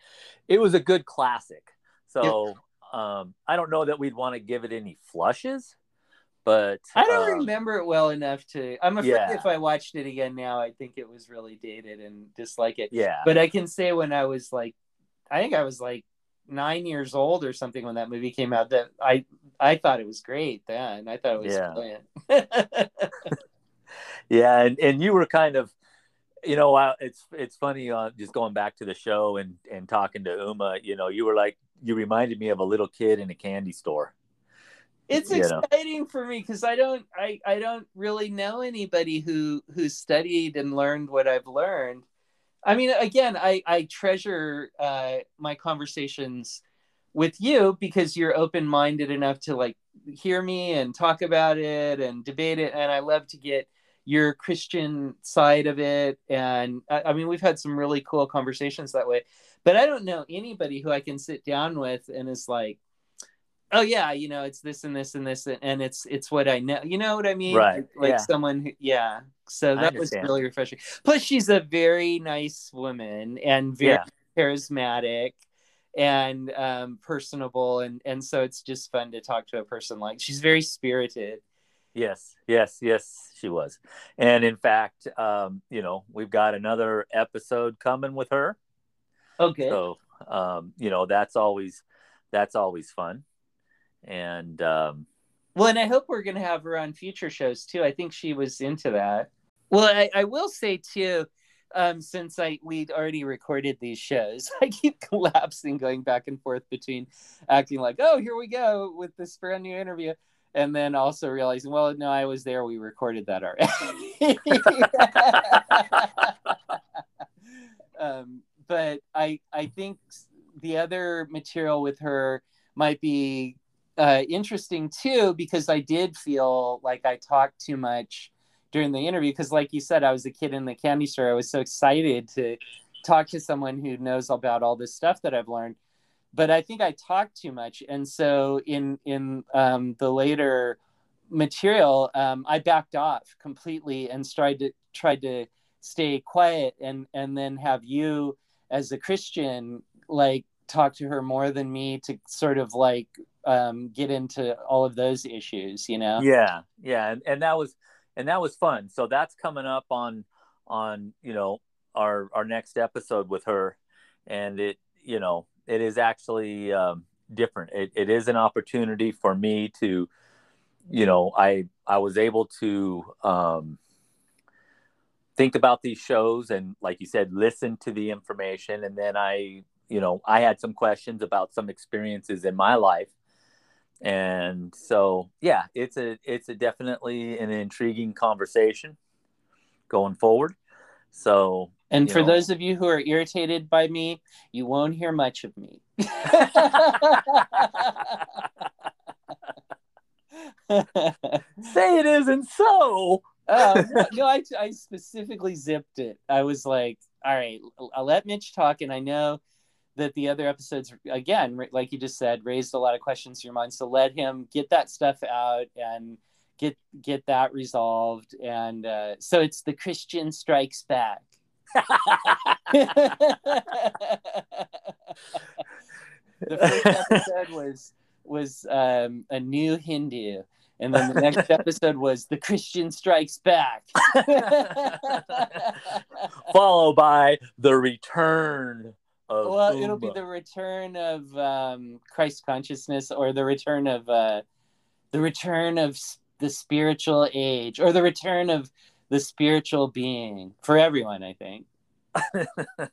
it was a good classic. So um, I don't know that we'd want to give it any flushes, but I don't uh, remember it well enough to. I'm afraid Yeah. if I watched it again now, I think it was really dated and dislike it. Yeah, But I can say when I was like, I think I was like nine years old or something when that movie came out. That I I thought it was great then. I thought it was Yeah. brilliant. yeah, and and you were kind of, you know, uh, it's it's funny uh, just going back to the show and and talking to Uma. You know, you were like you reminded me of a little kid in a candy store. it's You know. exciting for me because I don't I I don't really know anybody who who studied and learned what I've learned. I mean, again, I I treasure uh, my conversations with you because you're open minded enough to like hear me and talk about it and debate it, and I love to get your Christian side of it. And I, I mean, we've had some really cool conversations that way. But I don't know anybody who I can sit down with and is like, oh yeah, you know, it's this and this and this, and it's it's what I know. You know what I mean? Right, Like, yeah. someone who, yeah. So that was really refreshing. Plus, she's a very nice woman and very Yeah. charismatic and um, personable, and and so it's just fun to talk to a person like she's very spirited. Yes, yes, yes, she was. And in fact, um, you know, we've got another episode coming with her. Okay. So, um, you know, that's always that's always fun. And um, Well, and I hope we're going to have her on future shows too. I think she was into that. Well, I, I will say too, um, since I we'd already recorded these shows, I keep collapsing, going back and forth between acting like, oh, here we go with this brand new interview, and then also realizing, well, no, I was there. We recorded that already. um, but I I think the other material with her might be uh, interesting too because I did feel like I talked too much during the interview because, like you said, I was a kid in the candy store. I was so excited to talk to someone who knows about all this stuff that I've learned. But I think I talked too much, and so in in um, the later material, um, I backed off completely and tried to tried to stay quiet and and then have you as a Christian like talk to her more than me to sort of like um, get into all of those issues, you know? yeah, yeah, and, and that was and that was fun. So that's coming up on on you know our our next episode with her, and it you know it is actually um, different. It, it is an opportunity for me to, you know, I I was able to um, think about these shows and, like you said, listen to the information, and then I you know I had some questions about some experiences in my life and so yeah it's a it's a definitely an intriguing conversation going forward so And for know. those of you who are irritated by me, you won't hear much of me. say it isn't so Oh, no, no, I, I specifically zipped it. I was like, all right, I'll let Mitch talk. And I know that the other episodes, again, like you just said, raised a lot of questions in your mind. So let him get that stuff out and get get that resolved. And uh, so it's the Christian Strikes Back. the first episode was was um, a new Hindu, and then the next episode was the Christian Strikes Back. followed by the return of well, it'll be the return of um, Christ consciousness, or the return of uh, the return of the spiritual age, or the return of the spiritual being for everyone. I think.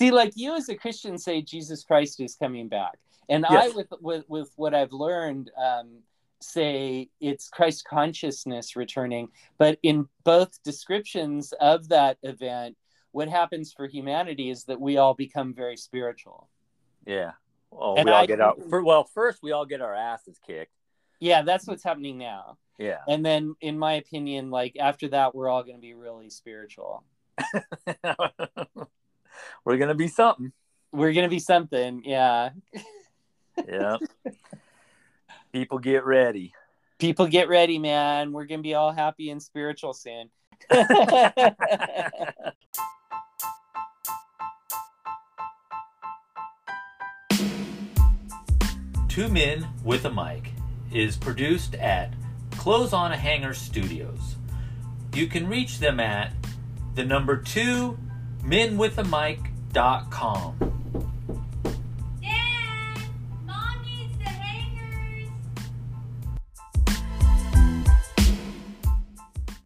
See, like you as a Christian say Jesus Christ is coming back, and Yes. I, with with with what I've learned, um, say it's Christ consciousness returning. But in both descriptions of that event, what happens for humanity is that we all become very spiritual. yeah. Well, And we all I- get out. Well, first we all get our asses kicked. Yeah, that's what's happening now. Yeah. And then, in my opinion, like after that, we're all going to be really spiritual. We're gonna be something. We're going to be something. Yeah. Yeah. People get ready. People get ready, man. We're going to be all happy and spiritual soon. Two Men with a Mic is produced at Close on a Hanger Studios. You can reach them at the number two menwithamic.com.